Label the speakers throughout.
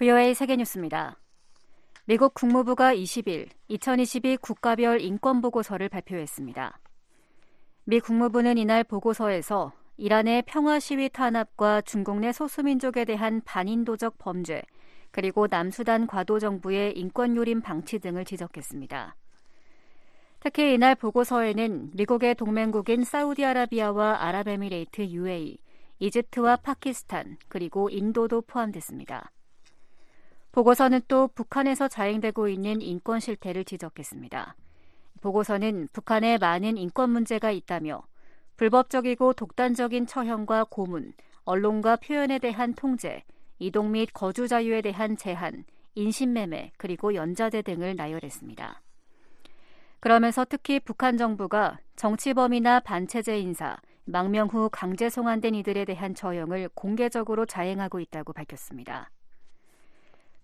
Speaker 1: VOA 세계뉴스입니다. 미국 국무부가 20일 2022 국가별 인권 보고서를 발표했습니다. 미 국무부는 이날 보고서에서 이란의 평화 시위 탄압과 중국 내 소수민족에 대한 반인도적 범죄, 그리고 남수단 과도 정부의 인권요림 방치 등을 지적했습니다. 특히 이날 보고서에는 미국의 동맹국인 사우디아라비아와 아랍에미레이트 UAE, 이집트와 파키스탄, 그리고 인도도 포함됐습니다. 보고서는 또 북한에서 자행되고 있는 인권 실태를 지적했습니다. 보고서는 북한에 많은 인권 문제가 있다며 불법적이고 독단적인 처형과 고문, 언론과 표현에 대한 통제, 이동 및 거주 자유에 대한 제한, 인신매매, 그리고 연자제 등을 나열했습니다. 그러면서 특히 북한 정부가 정치범이나 반체제 인사, 망명 후 강제 송환된 이들에 대한 처형을 공개적으로 자행하고 있다고 밝혔습니다.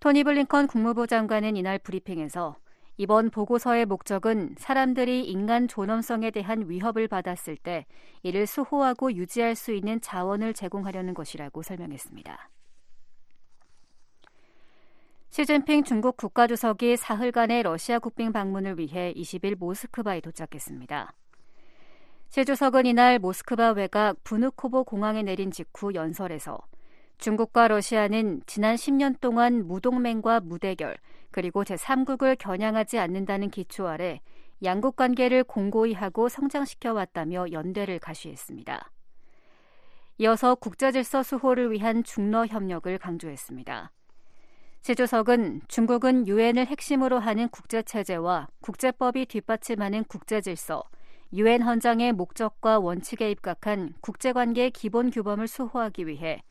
Speaker 1: 토니 블링컨 국무부 장관은 이날 브리핑에서 이번 보고서의 목적은 사람들이 인간 존엄성에 대한 위협을 받았을 때 이를 수호하고 유지할 수 있는 자원을 제공하려는 것이라고 설명했습니다. 시진핑 중국 국가주석이 사흘간의 러시아 국빈 방문을 위해 20일 모스크바에 도착했습니다. 시 주석은 이날 모스크바 외곽 부누코보 공항에 내린 직후 연설에서 중국과 러시아는 지난 10년 동안 무동맹과 무대결 그리고 제3국을 겨냥하지 않는다는 기초 아래 양국 관계를 공고히 하고 성장시켜 왔다며 연대를 가시했습니다. 이어서 국제질서 수호를 위한 중러 협력을 강조했습니다. 시 주석은 중국은 유엔을 핵심으로 하는 국제 체제와 국제법이 뒷받침하는 국제 질서, 유엔 헌장의 목적과 원칙에 입각한 국제 관계의 기본 규범을 수호하기 위해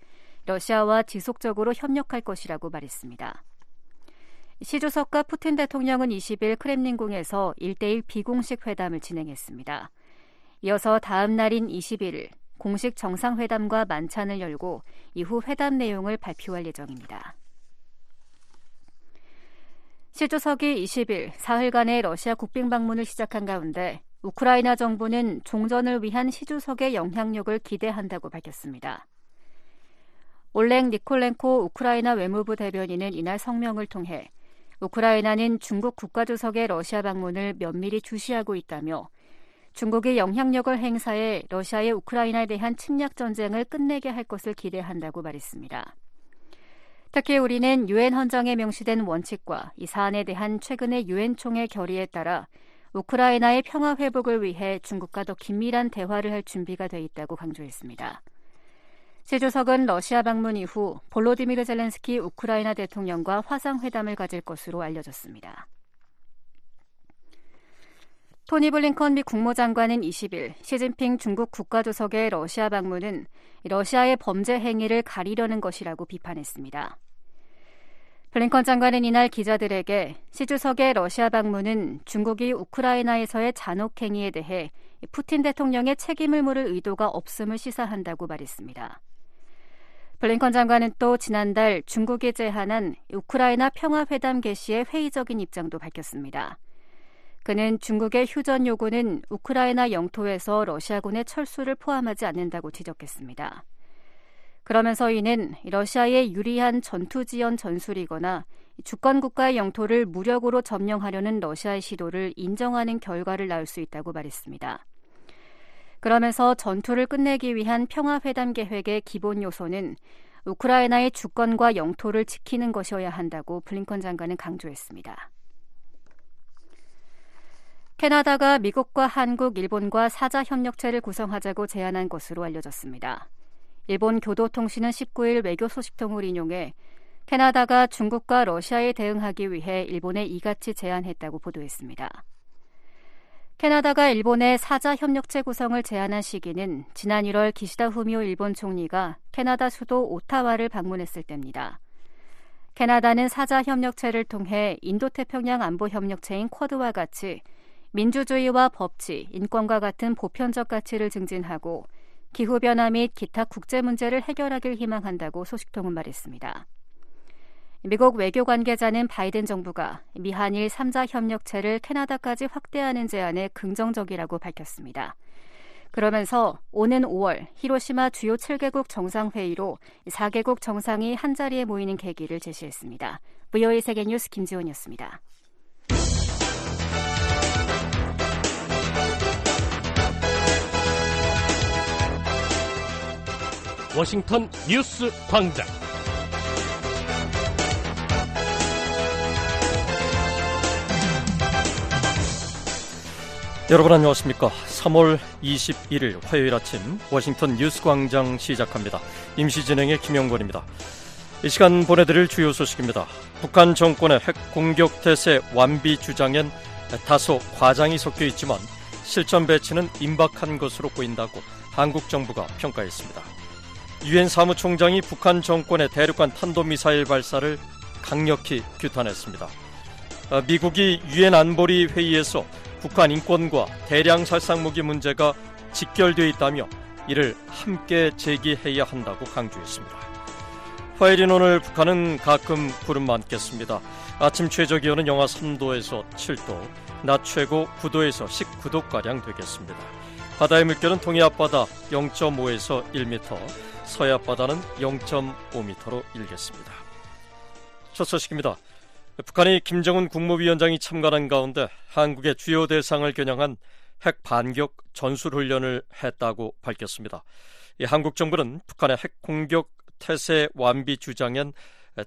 Speaker 1: 러시아와 지속적으로 협력할 것이라고 말했습니다. 시 주석과 푸틴 대통령은 20일 크렘린궁에서 1대1 비공식 회담을 진행했습니다. 이어서 다음 날인 21일 공식 정상회담과 만찬을 열고 이후 회담 내용을 발표할 예정입니다. 시 주석이 20일 사흘간의 러시아 국빈 방문을 시작한 가운데 우크라이나 정부는 종전을 위한 시 주석의 영향력을 기대한다고 밝혔습니다. 올랭 니콜렌코 우크라이나 외무부 대변인은 이날 성명을 통해 우크라이나는 중국 국가주석의 러시아 방문을 면밀히 주시하고 있다며 중국의 영향력을 행사해 러시아의 우크라이나에 대한 침략 전쟁을 끝내게 할 것을 기대한다고 말했습니다. 특히 우리는 유엔 헌장에 명시된 원칙과 이 사안에 대한 최근의 유엔 총회 결의에 따라 우크라이나의 평화 회복을 위해 중국과 더 긴밀한 대화를 할 준비가 돼 있다고 강조했습니다. 시 주석은 러시아 방문 이후 볼로디미르 젤렌스키 우크라이나 대통령과 화상회담을 가질 것으로 알려졌습니다. 토니 블링컨 미 국무장관은 20일 시진핑 중국 국가주석의 러시아 방문은 러시아의 범죄 행위를 가리려는 것이라고 비판했습니다. 블링컨 장관은 이날 기자들에게 시 주석의 러시아 방문은 중국이 우크라이나에서의 잔혹 행위에 대해 푸틴 대통령의 책임을 물을 의도가 없음을 시사한다고 말했습니다. 블링컨 장관은 또 지난달 중국이 제안한 우크라이나 평화회담 개시에 회의적인 입장도 밝혔습니다. 그는 중국의 휴전 요구는 우크라이나 영토에서 러시아군의 철수를 포함하지 않는다고 지적했습니다. 그러면서 이는 러시아의 유리한 전투 지연 전술이거나 주권 국가의 영토를 무력으로 점령하려는 러시아의 시도를 인정하는 결과를 낳을 수 있다고 말했습니다. 그러면서 전투를 끝내기 위한 평화회담 계획의 기본 요소는 우크라이나의 주권과 영토를 지키는 것이어야 한다고 블링컨 장관은 강조했습니다. 캐나다가 미국과 한국, 일본과 사자 협력체를 구성하자고 제안한 것으로 알려졌습니다. 일본 교도통신은 19일 외교 소식통을 인용해 캐나다가 중국과 러시아에 대응하기 위해 일본에 이같이 제안했다고 보도했습니다. 캐나다가 일본의 사자 협력체 구성을 제안한 시기는 지난 1월 기시다 후미오 일본 총리가 캐나다 수도 오타와를 방문했을 때입니다. 캐나다는 사자 협력체를 통해 인도태평양 안보 협력체인 쿼드와 같이 민주주의와 법치, 인권과 같은 보편적 가치를 증진하고 기후변화 및 기타 국제 문제를 해결하길 희망한다고 소식통은 말했습니다. 미국 외교 관계자는 바이든 정부가 미한일 3자 협력체를 캐나다까지 확대하는 제안에 긍정적이라고 밝혔습니다.
Speaker 2: 그러면서 오는 5월 히로시마 주요 7개국 정상회의로 4개국 정상이 한자리에 모이는 계기를 제시했습니다. VOA 세계뉴스 김지원이었습니다.
Speaker 3: 워싱턴 뉴스 광장 여러분 안녕하십니까. 3월 21일 화요일 아침 워싱턴 뉴스 광장 시작합니다. 임시 진행의 김영권입니다. 이 시간 보내드릴 주요 소식입니다. 북한 정권의 핵 공격 태세 완비 주장엔 다소 과장이 섞여 있지만 실전 배치는 임박한 것으로 보인다고 한국 정부가 평가했습니다. 유엔 사무총장이 북한 정권의 대륙간 탄도미사일 발사를 강력히 규탄했습니다. 아, 미국이 유엔 안보리 회의에서 북한 인권과 대량 살상 무기 문제가 직결되어 있다며 이를 함께 제기해야 한다고 강조했습니다. 화요일인 오늘 북한은 가끔 구름 많겠습니다. 아침 최저 기온은 영하 3도에서 7도, 낮 최고 9도에서 19도가량 되겠습니다. 바다의 물결은 동해 앞바다 0.5에서 1m, 서해 앞바다는 0.5m로 일겠습니다. 첫 소식입니다. 북한이 김정은 국무위원장이 참관한 가운데 한국의 주요 대상을 겨냥한 핵 반격 전술 훈련을 했다고 밝혔습니다. 한국 정부는 북한의 핵 공격 태세 완비 주장엔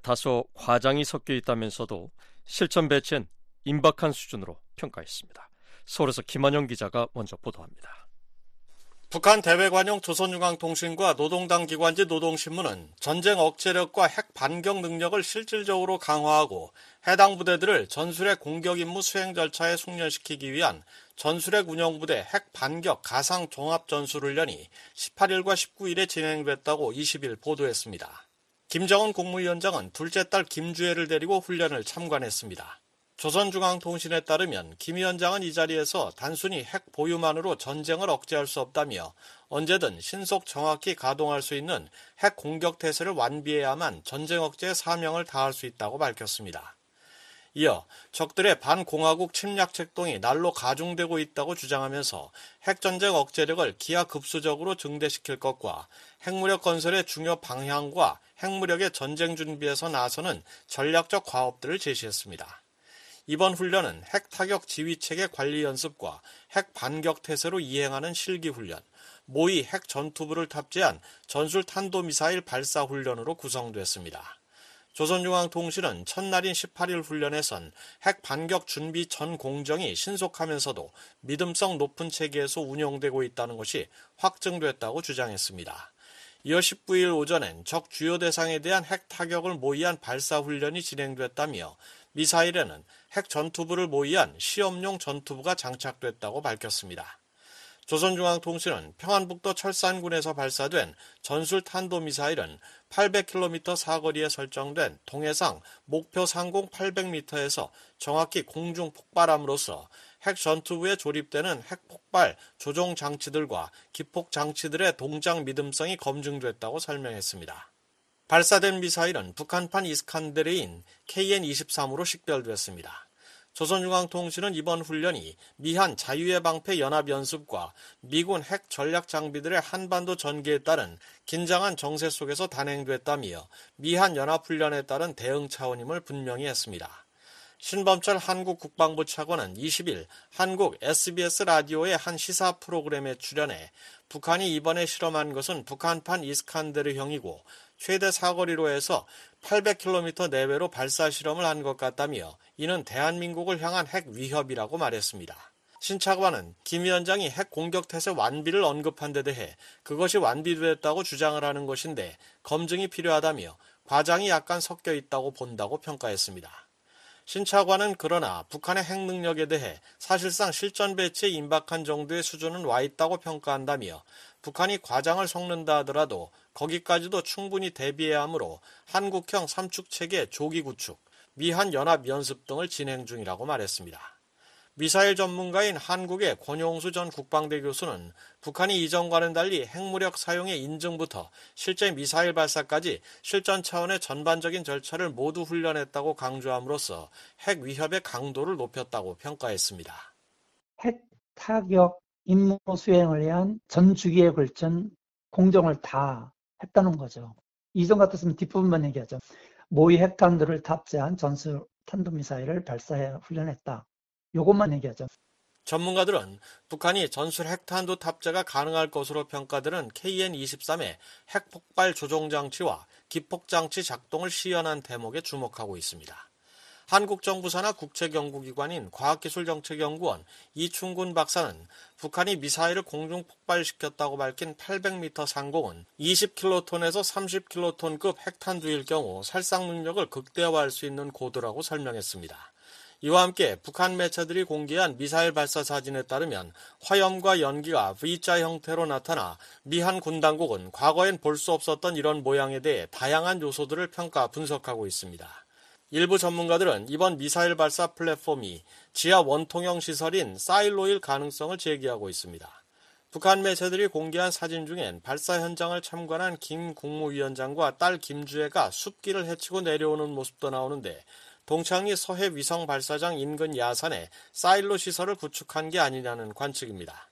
Speaker 3: 다소 과장이 섞여 있다면서도 실전 배치엔 임박한 수준으로 평가했습니다. 서울에서 김한영 기자가 먼저 보도합니다.
Speaker 4: 북한 대외관용 조선중앙통신과 노동당 기관지 노동신문은 전쟁 억제력과 핵 반격 능력을 실질적으로 강화하고 해당 부대들을 전술핵 공격 임무 수행 절차에 숙련시키기 위한 전술핵 운영부대 핵 반격 가상 종합 전술훈련이 18일과 19일에 진행됐다고 20일 보도했습니다. 김정은 국무위원장은 둘째 딸 김주애를 데리고 훈련을 참관했습니다. 조선중앙통신에 따르면 김 위원장은 이 자리에서 단순히 핵 보유만으로 전쟁을 억제할 수 없다며 언제든 신속 정확히 가동할 수 있는 핵 공격 태세를 완비해야만 전쟁 억제 사명을 다할 수 있다고 밝혔습니다. 이어 적들의 반공화국 침략 책동이 날로 가중되고 있다고 주장하면서 핵전쟁 억제력을 기하급수적으로 증대시킬 것과 핵무력 건설의 중요 방향과 핵무력의 전쟁 준비에서 나서는 전략적 과업들을 제시했습니다. 이번 훈련은 핵 타격 지휘 체계 관리 연습과 핵 반격 태세로 이행하는 실기 훈련, 모의 핵 전투부를 탑재한 전술 탄도 미사일 발사 훈련으로 구성됐습니다. 조선중앙통신은 첫날인 18일 훈련에선 핵 반격 준비 전 공정이 신속하면서도 믿음성 높은 체계에서 운영되고 있다는 것이 확증됐다고 주장했습니다. 이어 19일 오전엔 적 주요 대상에 대한 핵 타격을 모의한 발사 훈련이 진행됐다며 미사일에는 핵 전투부를 모의한 시험용 전투부가 장착됐다고 밝혔습니다. 조선중앙통신은 평안북도 철산군에서 발사된 전술 탄도미사일은 800km 사거리에 설정된 동해상 목표 상공 800m에서 정확히 공중 폭발함으로써 핵 전투부에 조립되는 핵 폭발 조종 장치들과 기폭 장치들의 동작 믿음성이 검증됐다고 설명했습니다. 발사된 미사일은 북한판 이스칸데르인 KN-23으로 식별됐습니다. 조선중앙통신은 이번 훈련이 미한 자유의 방패 연합 연습과 미군 핵 전략 장비들의 한반도 전개에 따른 긴장한 정세 속에서 단행됐다며 미한 연합 훈련에 따른 대응 차원임을 분명히 했습니다. 신범철 한국 국방부 차관은 20일 한국 SBS 라디오의 한 시사 프로그램에 출연해 북한이 이번에 실험한 것은 북한판 이스칸데르형이고 최대 사거리로 해서 800km 내외로 발사 실험을 한 것 같다며 이는 대한민국을 향한 핵 위협이라고 말했습니다. 신 차관은 김 위원장이 핵 공격 태세 완비를 언급한 데 대해 그것이 완비됐다고 주장을 하는 것인데 검증이 필요하다며 과장이 약간 섞여 있다고 본다고 평가했습니다. 신 차관은 그러나 북한의 핵 능력에 대해 사실상 실전 배치에 임박한 정도의 수준은 와 있다고 평가한다며 북한이 과장을 섞는다 하더라도 거기까지도 충분히 대비해야 하므로 한국형 삼축 체계 조기 구축, 미한 연합 연습 등을 진행 중이라고 말했습니다. 미사일 전문가인 한국의 권용수 전 국방대 교수는 북한이 이전과는 달리 핵무력 사용의 인증부터 실제 미사일 발사까지 실전 차원의 전반적인 절차를 모두 훈련했다고 강조함으로써 핵 위협의 강도를 높였다고 평가했습니다.
Speaker 5: 핵 타격 임무 수행을 위한 전 주기에 걸친 공정을 다 했다는 거죠. 이전 같았으면 뒷부분만 얘기하죠. 모의 핵탄두를 탑재한 전술 탄도미사일을 발사해 훈련했다. 요것만 얘기하죠.
Speaker 4: 전문가들은 북한이 전술 핵탄두 탑재가 가능할 것으로 평가되는 KN-23의 핵폭발 조종장치와 기폭장치 작동을 시연한 대목에 주목하고 있습니다. 한국 정부 산하 국책연구기관인 과학기술정책연구원 이충군 박사는 북한이 미사일을 공중 폭발시켰다고 밝힌 800m 상공은 20킬로톤에서 30킬로톤급 핵탄두일 경우 살상 능력을 극대화할 수 있는 고도라고 설명했습니다. 이와 함께 북한 매체들이 공개한 미사일 발사 사진에 따르면 화염과 연기가 V자 형태로 나타나 미한 군 당국은 과거엔 볼 수 없었던 이런 모양에 대해 다양한 요소들을 평가 분석하고 있습니다. 일부 전문가들은 이번 미사일 발사 플랫폼이 지하 원통형 시설인 사일로일 가능성을 제기하고 있습니다. 북한 매체들이 공개한 사진 중엔 발사 현장을 참관한 김 국무위원장과 딸 김주애가 숲길을 헤치고 내려오는 모습도 나오는데 동창리 서해 위성 발사장 인근 야산에 사일로 시설을 구축한 게 아니냐는 관측입니다.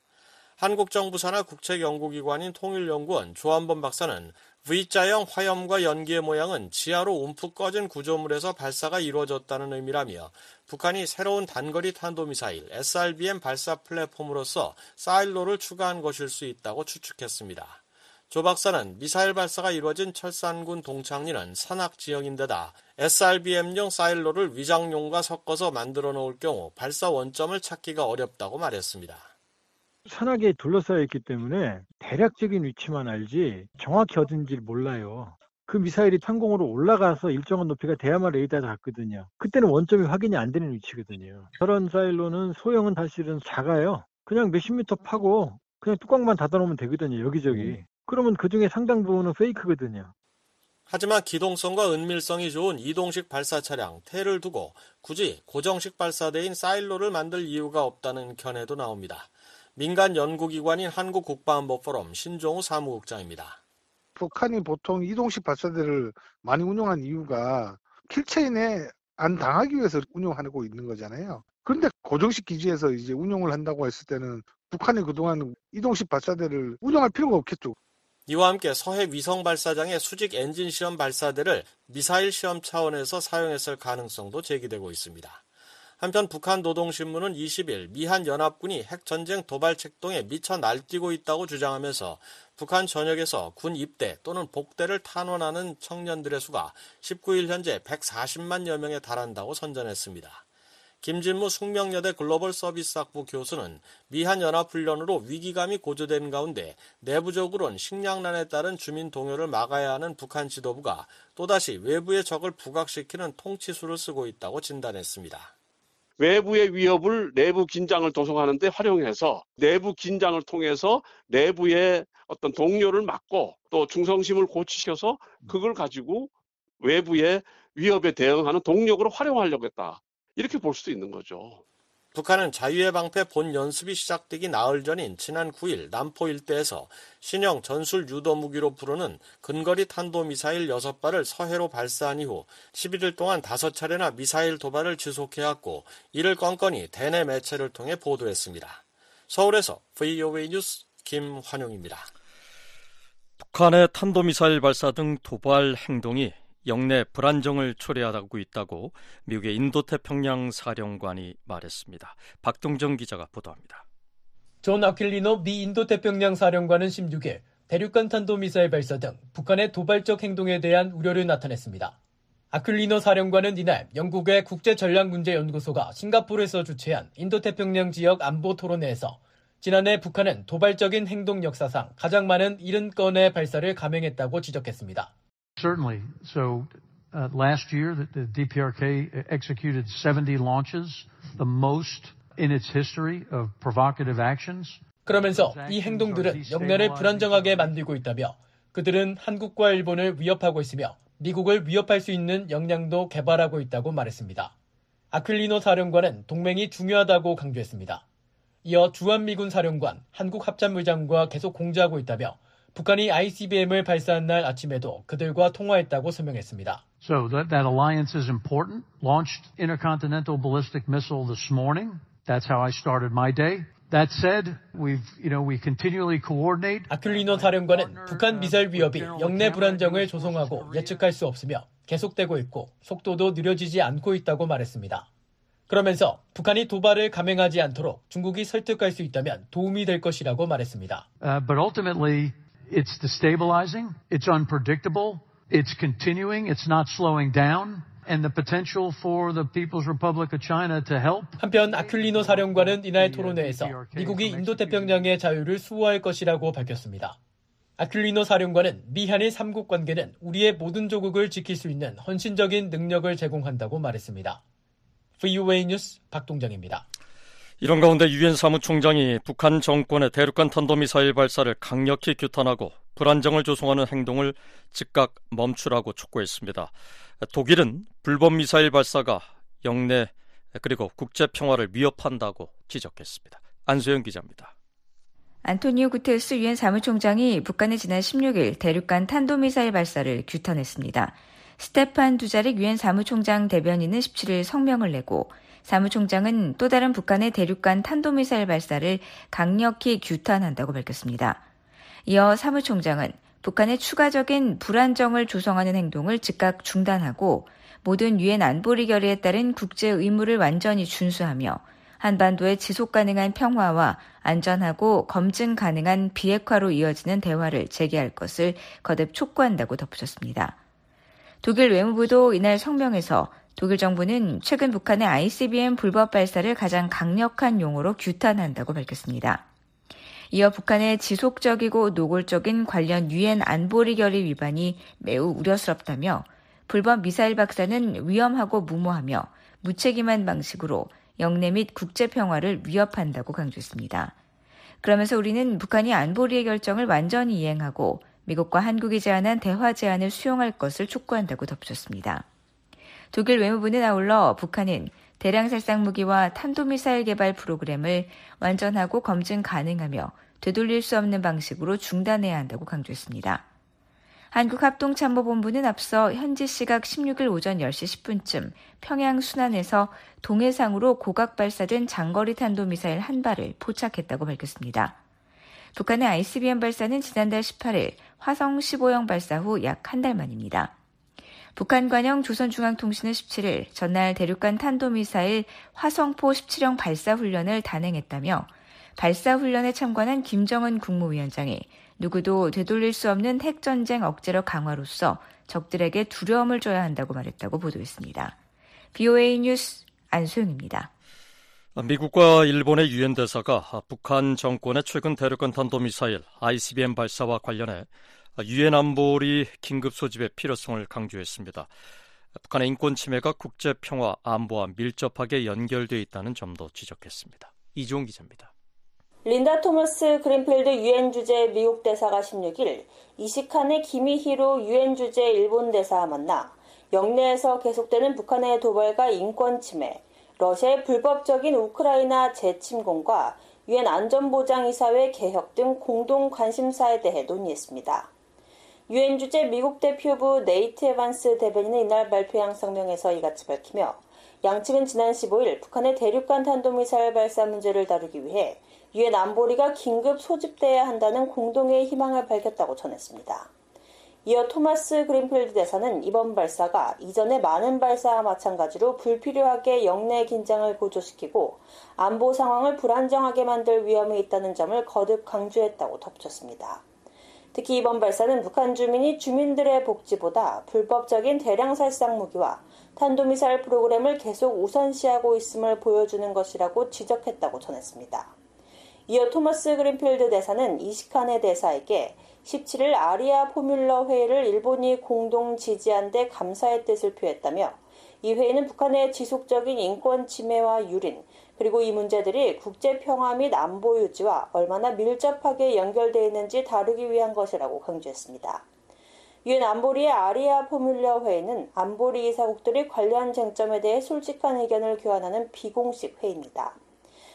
Speaker 4: 한국 정부 산하 국책 연구기관인 통일연구원 조한범 박사는 V자형 화염과 연기의 모양은 지하로 움푹 꺼진 구조물에서 발사가 이루어졌다는 의미라며 북한이 새로운 단거리 탄도미사일 SRBM 발사 플랫폼으로서 사일로를 추가한 것일 수 있다고 추측했습니다. 조 박사는 미사일 발사가 이루어진 철산군 동창리는 산악 지역인데다 SRBM용 사일로를 위장용과 섞어서 만들어 놓을 경우 발사 원점을 찾기가 어렵다고 말했습니다.
Speaker 6: 산악에 둘러싸여 있기 때문에 대략적인 위치만 알지 정확히 어딘지 몰라요. 그 미사일이 상공으로 올라가서 일정한 높이가 돼야만 레이더에 닿거든요. 그때는 원점이 확인이 안 되는 위치거든요. 저런 사일로는 소형은 사실은 작아요. 그냥 몇십 미터 파고 그냥 뚜껑만 닫아놓으면 되거든요. 여기저기. 그러면 그 중에 상당 부분은 페이크거든요.
Speaker 4: 하지만 기동성과 은밀성이 좋은 이동식 발사 차량 테를 두고 굳이 고정식 발사대인 사일로를 만들 이유가 없다는 견해도 나옵니다. 민간 연구기관인 한국국방안보포럼 신종우 사무국장입니다.
Speaker 7: 북한이 보통 이동식 발사대를 많이 운용한 이유가 킬체인에 안 당하기 위해서 운용하고 있는 거잖아요. 그런데 고정식 기지에서 이제 운용을 한다고 했을 때는 북한이 그동안 이동식 발사대를 운영할 필요가 없겠죠.
Speaker 4: 이와 함께 서해 위성 발사장의 수직 엔진 시험 발사대를 미사일 시험 차원에서 사용했을 가능성도 제기되고 있습니다. 한편 북한 노동신문은 20일 미한 연합군이 핵전쟁 도발 책동에 미쳐 날뛰고 있다고 주장하면서 북한 전역에서 군 입대 또는 복대를 탄원하는 청년들의 수가 19일 현재 140만여 명에 달한다고 선전했습니다. 김진무 숙명여대 글로벌 서비스학부 교수는 미한연합훈련으로 위기감이 고조된 가운데 내부적으로는 식량난에 따른 주민 동요를 막아야 하는 북한 지도부가 또다시 외부의 적을 부각시키는 통치수를 쓰고 있다고 진단했습니다.
Speaker 8: 외부의 위협을 내부 긴장을 조성하는 데 활용해서 내부 긴장을 통해서 내부의 어떤 동료를 막고 또 중성심을 고치셔서 그걸 가지고 외부의 위협에 대응하는 동력으로 활용하려고 했다. 이렇게 볼 수도 있는 거죠.
Speaker 4: 북한은 자유의 방패 본 연습이 시작되기 나흘 전인 지난 9일 남포 일대에서 신형 전술 유도 무기로 부르는 근거리 탄도미사일 6발을 서해로 발사한 이후 11일 동안 5차례나 미사일 도발을 지속해왔고 이를 건건히 대내 매체를 통해 보도했습니다. 서울에서 VOA 뉴스 김환용입니다.
Speaker 3: 북한의 탄도미사일 발사 등 도발 행동이 역내 불안정을 초래하고 있다고 미국의 인도태평양 사령관이 말했습니다. 박동정 기자가 보도합니다.
Speaker 9: 존 아킬리노 미 인도태평양 사령관은 16일 대륙간 탄도미사일 발사 등 북한의 도발적 행동에 대한 우려를 나타냈습니다. 아킬리노 사령관은 이날 영국의 국제전략문제연구소가 싱가포르에서 주최한 인도태평양 지역 안보 토론회에서 지난해 북한은 도발적인 행동 역사상 가장 많은 70건의 발사를 감행했다고 지적했습니다.
Speaker 10: Certainly. So uh, last year, the, the DPRK executed 70 launches, the most in its history of provocative actions.
Speaker 9: 그러면서 이 행동들은 영내를 불안정하게 만들고 있다며 그들은 한국과 일본을 위협하고 있으며 미국을 위협할 수 있는 역량도 개발하고 있다고 말했습니다. 아클리노 사령관은 동맹이 중요하다고 강조했습니다. 이어 주한미군 사령관, 한국합참의장과 계속 공조하고 있다며 북한이 ICBM을 발사한 날 아침에도 그들과 통화했다고 설명했습니다.
Speaker 10: So that, that alliance is important. Launched intercontinental ballistic missile this morning. That's how I started my day. That said, we've, you know, we continually coordinate.
Speaker 9: 아큘리노 사령관은 북한 미사일 위협이 영내 불안정을 조성하고 예측할 수 없으며 계속되고 있고 속도도 느려지지 않고 있다고 말했습니다. 그러면서 북한이 도발을 감행하지 않도록 중국이 설득할 수 있다면 도움이 될 것이라고 말했습니다.
Speaker 10: Uh, but ultimately, it's destabilizing, it's unpredictable, it's continuing, it's not slowing down. and the potential for the People's Republic of China to help.
Speaker 9: 한편 아큘리노 사령관은 이날 토론회에서 미국이 인도태평양의 자유를 수호할 것이라고 밝혔습니다. 아큘리노 사령관은 미한일 3국 관계는 우리의 모든 조국을 지킬 수 있는 헌신적인 능력을 제공한다고 말했습니다. VOA 뉴스 박동정입니다.
Speaker 3: 이런 가운데 유엔 사무총장이 북한 정권의 대륙간 탄도미사일 발사를 강력히 규탄하고 불안정을 조성하는 행동을 즉각 멈추라고 촉구했습니다. 독일은 불법 미사일 발사가 역내 그리고 국제 평화를 위협한다고 지적했습니다. 안소영 기자입니다.
Speaker 11: 안토니오 구테흐스 유엔 사무총장이 북한의 지난 16일 대륙간 탄도미사일 발사를 규탄했습니다. 스테판 두자릭 유엔 사무총장 대변인은 17일 성명을 내고 사무총장은 또 다른 북한의 대륙간 탄도미사일 발사를 강력히 규탄한다고 밝혔습니다. 이어 사무총장은 북한의 추가적인 불안정을 조성하는 행동을 즉각 중단하고 모든 유엔 안보리 결의에 따른 국제 의무를 완전히 준수하며 한반도의 지속 가능한 평화와 안전하고 검증 가능한 비핵화로 이어지는 대화를 재개할 것을 거듭 촉구한다고 덧붙였습니다. 독일 외무부도 이날 성명에서 독일 정부는 최근 북한의 ICBM 불법 발사를 가장 강력한 용어로 규탄한다고 밝혔습니다. 이어 북한의 지속적이고 노골적인 관련 유엔 안보리 결의 위반이 매우 우려스럽다며 불법 미사일 박사는 위험하고 무모하며 무책임한 방식으로 영내 및 국제 평화를 위협한다고 강조했습니다. 그러면서 우리는 북한이 안보리의 결정을 완전히 이행하고 미국과 한국이 제안한 대화 제안을 수용할 것을 촉구한다고 덧붙였습니다. 독일 외무부는 아울러 북한은 대량 살상 무기와 탄도미사일 개발 프로그램을 완전하고 검증 가능하며 되돌릴 수 없는 방식으로 중단해야 한다고 강조했습니다. 한국합동참모본부는 앞서 현지 시각 16일 오전 10시 10분쯤 평양 순안에서 동해상으로 고각 발사된 장거리 탄도미사일 한 발을 포착했다고 밝혔습니다. 북한의 ICBM 발사는 지난달 18일 화성 15형 발사 후 약 한 달 만입니다. 북한 관영 조선중앙통신은 17일 전날 대륙간 탄도미사일 화성포 17형 발사 훈련을 단행했다며 발사 훈련에 참관한 김정은 국무위원장이 누구도 되돌릴 수 없는 핵전쟁 억제력 강화로서 적들에게 두려움을 줘야 한다고 말했다고 보도했습니다. BOA 뉴스 안소영입니다.
Speaker 3: 미국과 일본의 유엔 대사가 북한 정권의 최근 대륙간 탄도미사일 ICBM 발사와 관련해 유엔 안보리 긴급 소집의 필요성을 강조했습니다. 북한의 인권 침해가 국제 평화 안보와 밀접하게 연결돼 있다는 점도 지적했습니다. 이종 기자입니다.
Speaker 12: 린다 토머스 그린필드 유엔 주재 미국 대사가 16일 이시칸의 기미히로 유엔 주재 일본 대사와 만나 영내에서 계속되는 북한의 도발과 인권 침해, 러시아의 불법적인 우크라이나 재침공과 유엔 안전보장이사회 개혁 등 공동 관심사에 대해 논의했습니다. 유엔 주재 미국 대표부 네이트 에반스 대변인은 이날 발표한 성명에서 이같이 밝히며 양측은 지난 15일 북한의 대륙간 탄도미사일 발사 문제를 다루기 위해 유엔 안보리가 긴급 소집돼야 한다는 공동의 희망을 밝혔다고 전했습니다. 이어 토마스 그린필드 대사는 이번 발사가 이전의 많은 발사와 마찬가지로 불필요하게 영내 긴장을 고조시키고 안보 상황을 불안정하게 만들 위험이 있다는 점을 거듭 강조했다고 덧붙였습니다. 특히 이번 발사는 북한 주민이 주민들의 복지보다 불법적인 대량 살상 무기와 탄도미사일 프로그램을 계속 우선시하고 있음을 보여주는 것이라고 지적했다고 전했습니다. 이어 토머스 그린필드 대사는 이시칸의 대사에게 17일 아리아 포뮬러 회의를 일본이 공동 지지한 데 감사의 뜻을 표했다며 이 회의는 북한의 지속적인 인권 침해와 유린, 그리고 이 문제들이 국제 평화 및 안보 유지와 얼마나 밀접하게 연결되어 있는지 다루기 위한 것이라고 강조했습니다. 유엔 안보리의 아리아 포뮬러 회의는 안보리 이사국들이 관련 쟁점에 대해 솔직한 의견을 교환하는 비공식 회의입니다.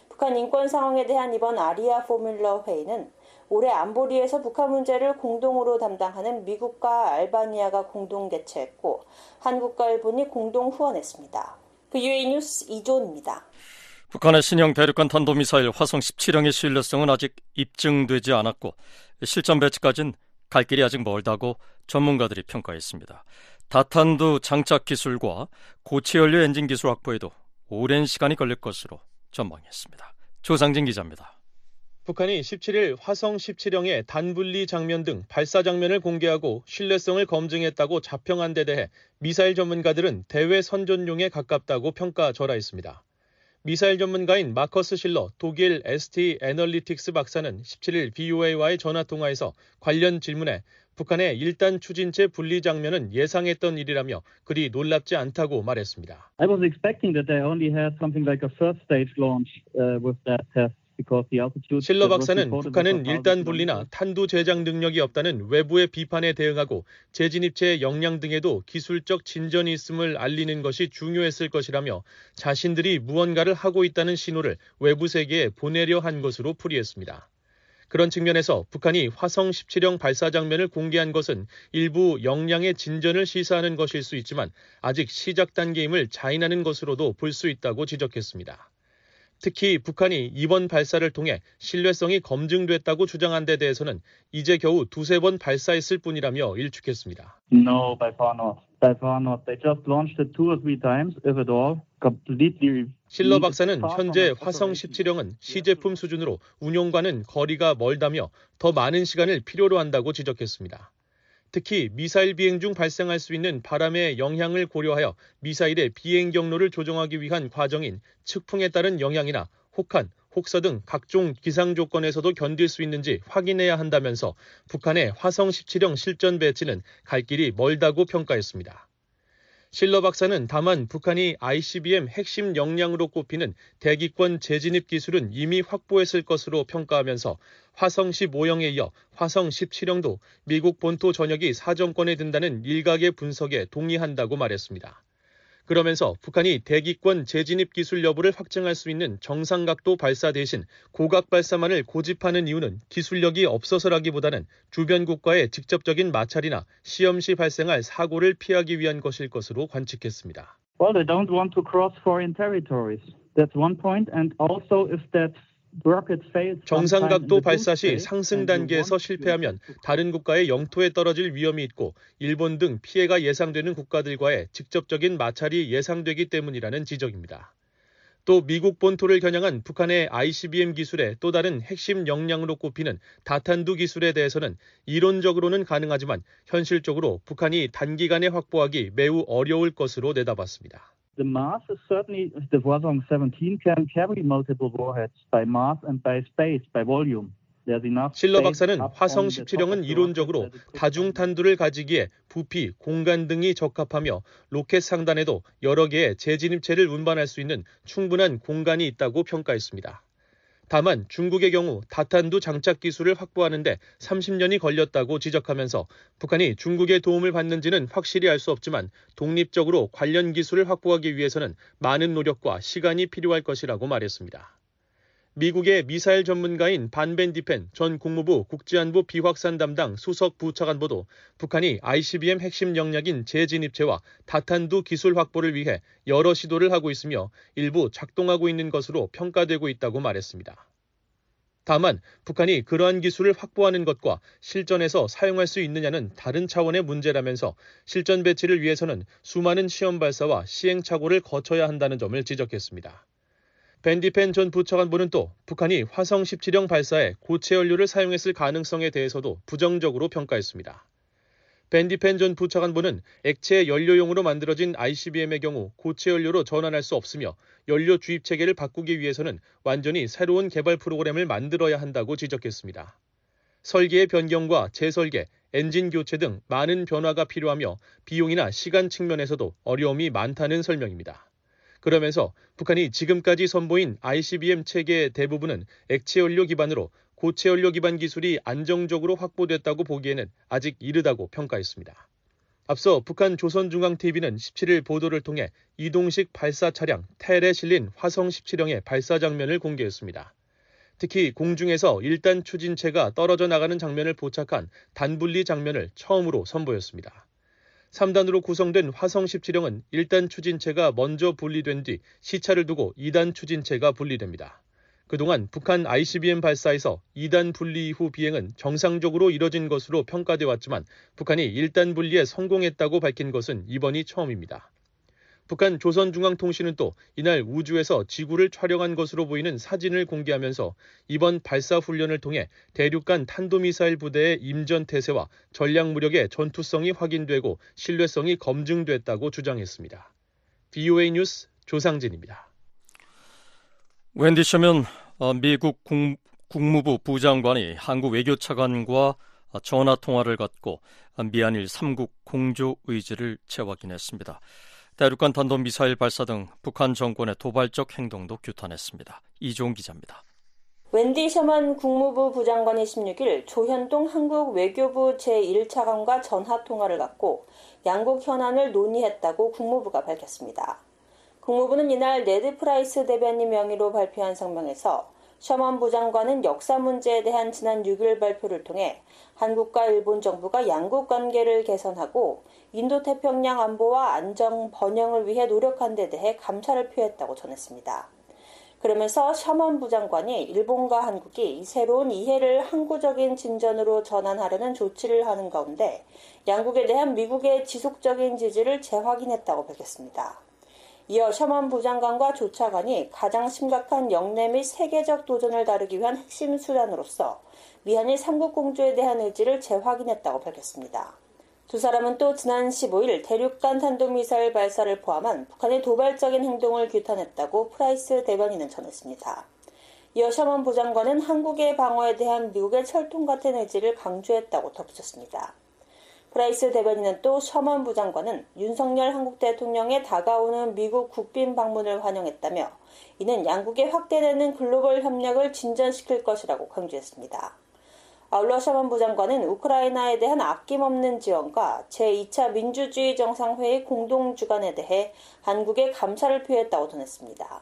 Speaker 12: 북한 인권 상황에 대한 이번 아리아 포뮬러 회의는 올해 안보리에서 북한 문제를 공동으로 담당하는 미국과 알바니아가 공동 개최했고 한국과 일본이 공동 후원했습니다. 그 유엔 뉴스 이조입니다.
Speaker 3: 북한의 신형 대륙간 탄도미사일 화성 17형의 신뢰성은 아직 입증되지 않았고 실전 배치까지는 갈 길이 아직 멀다고 전문가들이 평가했습니다. 다탄두 장착 기술과 고체 연료 엔진 기술 확보에도 오랜 시간이 걸릴 것으로 전망했습니다. 조상진 기자입니다.
Speaker 13: 북한이 17일 화성 17형의 단분리 장면 등 발사 장면을 공개하고 신뢰성을 검증했다고 자평한 데 대해 미사일 전문가들은 대외 선전용에 가깝다고 평가 절하했습니다. 미사일 전문가인 마커스 실러 독일 ST 애널리틱스 박사는 17일 BOA와의 전화 통화에서 관련 질문에 북한의 1단 추진체 분리 장면은 예상했던 일이라며 그리 놀랍지 않다고 말했습니다.
Speaker 14: I was expecting that they only had something like a first stage launch uh, with that test.
Speaker 13: 실러 박사는 북한은 일단 분리나 탄두 제작 능력이 없다는 외부의 비판에 대응하고 재진입체 역량 등에도 기술적 진전이 있음을 알리는 것이 중요했을 것이라며 자신들이 무언가를 하고 있다는 신호를 외부 세계에 보내려 한 것으로 풀이했습니다. 그런 측면에서 북한이 화성 17형 발사 장면을 공개한 것은 일부 역량의 진전을 시사하는 것일 수 있지만 아직 시작 단계임을 자인하는 것으로도 볼 수 있다고 지적했습니다. 특히 북한이 이번 발사를 통해 신뢰성이 검증됐다고 주장한 데 대해서는 이제 겨우 두세 번 발사했을 뿐이라며 일축했습니다.
Speaker 14: No, by far not. By far not. They just launched it two or three times, if at all. Completely
Speaker 13: 실러 박사는 현재 화성 17형은 시제품 수준으로 운용과는 거리가 멀다며 더 많은 시간을 필요로 한다고 지적했습니다. 특히 미사일 비행 중 발생할 수 있는 바람의 영향을 고려하여 미사일의 비행 경로를 조정하기 위한 과정인 측풍에 따른 영향이나 혹한, 혹서 등 각종 기상 조건에서도 견딜 수 있는지 확인해야 한다면서 북한의 화성 17형 실전 배치는 갈 길이 멀다고 평가했습니다. 실러 박사는 다만 북한이 ICBM 핵심 역량으로 꼽히는 대기권 재진입 기술은 이미 확보했을 것으로 평가하면서 화성 15형에 이어 화성 17형도 미국 본토 전역이 사정권에 든다는 일각의 분석에 동의한다고 말했습니다. 그러면서 북한이 대기권 재진입 기술 여부를 확증할 수 있는 정상각도 발사 대신 고각 발사만을 고집하는 이유는 기술력이 없어서라기보다는 주변 국가의 직접적인 마찰이나 시험 시 발생할 사고를 피하기 위한 것일 것으로 관측했습니다.
Speaker 14: Well, they don't want to cross foreign territories. That's one point. And also if that
Speaker 13: 정상각도 발사 시 상승 단계에서 실패하면 다른 국가의 영토에 떨어질 위험이 있고 일본 등 피해가 예상되는 국가들과의 직접적인 마찰이 예상되기 때문이라는 지적입니다. 또 미국 본토를 겨냥한 북한의 ICBM 기술의 또 다른 핵심 역량으로 꼽히는 다탄두 기술에 대해서는 이론적으로는 가능하지만 현실적으로 북한이 단기간에 확보하기 매우 어려울 것으로 내다봤습니다.
Speaker 14: The mass is certainly, the Hwasong 17 can carry multiple warheads by mass and by space, by volume.
Speaker 13: 실러 박사는 화성 17형은 이론적으로 다중탄두를 가지기에 부피, 공간 등이 적합하며 로켓 상단에도 여러 개의 재진입체를 운반할 수 있는 충분한 공간이 있다고 평가했습니다. 다만 중국의 경우 다탄두 장착 기술을 확보하는데 30년이 걸렸다고 지적하면서 북한이 중국의 도움을 받는지는 확실히 알 수 없지만 독립적으로 관련 기술을 확보하기 위해서는 많은 노력과 시간이 필요할 것이라고 말했습니다. 미국의 미사일 전문가인 반벤 디펜 전 국무부 국제안보 비확산 담당 수석 부차관보도 북한이 ICBM 핵심 역량인 재진입체와 다탄두 기술 확보를 위해 여러 시도를 하고 있으며 일부 작동하고 있는 것으로 평가되고 있다고 말했습니다. 다만 북한이 그러한 기술을 확보하는 것과 실전에서 사용할 수 있느냐는 다른 차원의 문제라면서 실전 배치를 위해서는 수많은 시험 발사와 시행착오를 거쳐야 한다는 점을 지적했습니다. 밴디펜 전 부차관보는 또 북한이 화성 17형 발사에 고체 연료를 사용했을 가능성에 대해서도 부정적으로 평가했습니다. 밴디펜 전 부차관보는 액체 연료용으로 만들어진 ICBM의 경우 고체 연료로 전환할 수 없으며 연료 주입 체계를 바꾸기 위해서는 완전히 새로운 개발 프로그램을 만들어야 한다고 지적했습니다. 설계의 변경과 재설계, 엔진 교체 등 많은 변화가 필요하며 비용이나 시간 측면에서도 어려움이 많다는 설명입니다. 그러면서 북한이 지금까지 선보인 ICBM 체계의 대부분은 액체 연료 기반으로 고체 연료 기반 기술이 안정적으로 확보됐다고 보기에는 아직 이르다고 평가했습니다. 앞서 북한 조선중앙TV는 17일 보도를 통해 이동식 발사 차량 텔에 실린 화성 17형의 발사 장면을 공개했습니다. 특히 공중에서 1단 추진체가 떨어져 나가는 장면을 포착한 단분리 장면을 처음으로 선보였습니다. 3단으로 구성된 화성 17형은 1단 추진체가 먼저 분리된 뒤 시차를 두고 2단 추진체가 분리됩니다. 그동안 북한 ICBM 발사에서 2단 분리 이후 비행은 정상적으로 이뤄진 것으로 평가돼 왔지만 북한이 1단 분리에 성공했다고 밝힌 것은 이번이 처음입니다. 북한 조선중앙통신은 또 이날 우주에서 지구를 촬영한 것으로 보이는 사진을 공개하면서 이번 발사 훈련을 통해 대륙간 탄도미사일 부대의 임전 태세와 전략 무력의 전투성이 확인되고 신뢰성이 검증됐다고 주장했습니다. BOA 뉴스 조상진입니다.
Speaker 3: 웬디 셔면 어, 미국 국, 무부 부장관이 한국 외교차관과 전화 통화를 갖고 미한일 3국 공조 의지를 재확인했습니다. 대륙간 탄도미사일 발사 등 북한 정권의 도발적 행동도 규탄했습니다. 이종 기자입니다.
Speaker 12: 웬디 셔먼 국무부 부장관이 16일 조현동 한국 외교부 제1차관과 전화 통화를 갖고 양국 현안을 논의했다고 국무부가 밝혔습니다. 국무부는 이날 네드 프라이스 대변인 명의로 발표한 성명에서 셔먼 부장관은 역사 문제에 대한 지난 6일 발표를 통해 한국과 일본 정부가 양국 관계를 개선하고 인도 태평양 안보와 안정 번영을 위해 노력한 데 대해 감사를 표했다고 전했습니다. 그러면서 셔먼 부장관이 일본과 한국이 새로운 이해를 항구적인 진전으로 전환하려는 조치를 하는 가운데 양국에 대한 미국의 지속적인 지지를 재확인했다고 밝혔습니다. 이어 셔먼 부 장관과 조 차관이 가장 심각한 역내 및 세계적 도전을 다루기 위한 핵심 수단으로서 미한일 삼국 공조에 대한 의지를 재확인했다고 밝혔습니다. 두 사람은 또 지난 15일 대륙간 탄도미사일 발사를 포함한 북한의 도발적인 행동을 규탄했다고 프라이스 대변인은 전했습니다. 이어 셔먼 부장관은 한국의 방어에 대한 미국의 철통 같은 의지를 강조했다고 덧붙였습니다. 프라이스 대변인은 또 셔먼 부장관은 윤석열 한국 대통령의 다가오는 미국 국빈 방문을 환영했다며 이는 양국의 확대되는 글로벌 협력을 진전시킬 것이라고 강조했습니다. 아울러 셔먼 부장관은 우크라이나에 대한 아낌없는 지원과 제2차 민주주의 정상회의 공동 주관에 대해 한국에 감사를 표했다고 전했습니다.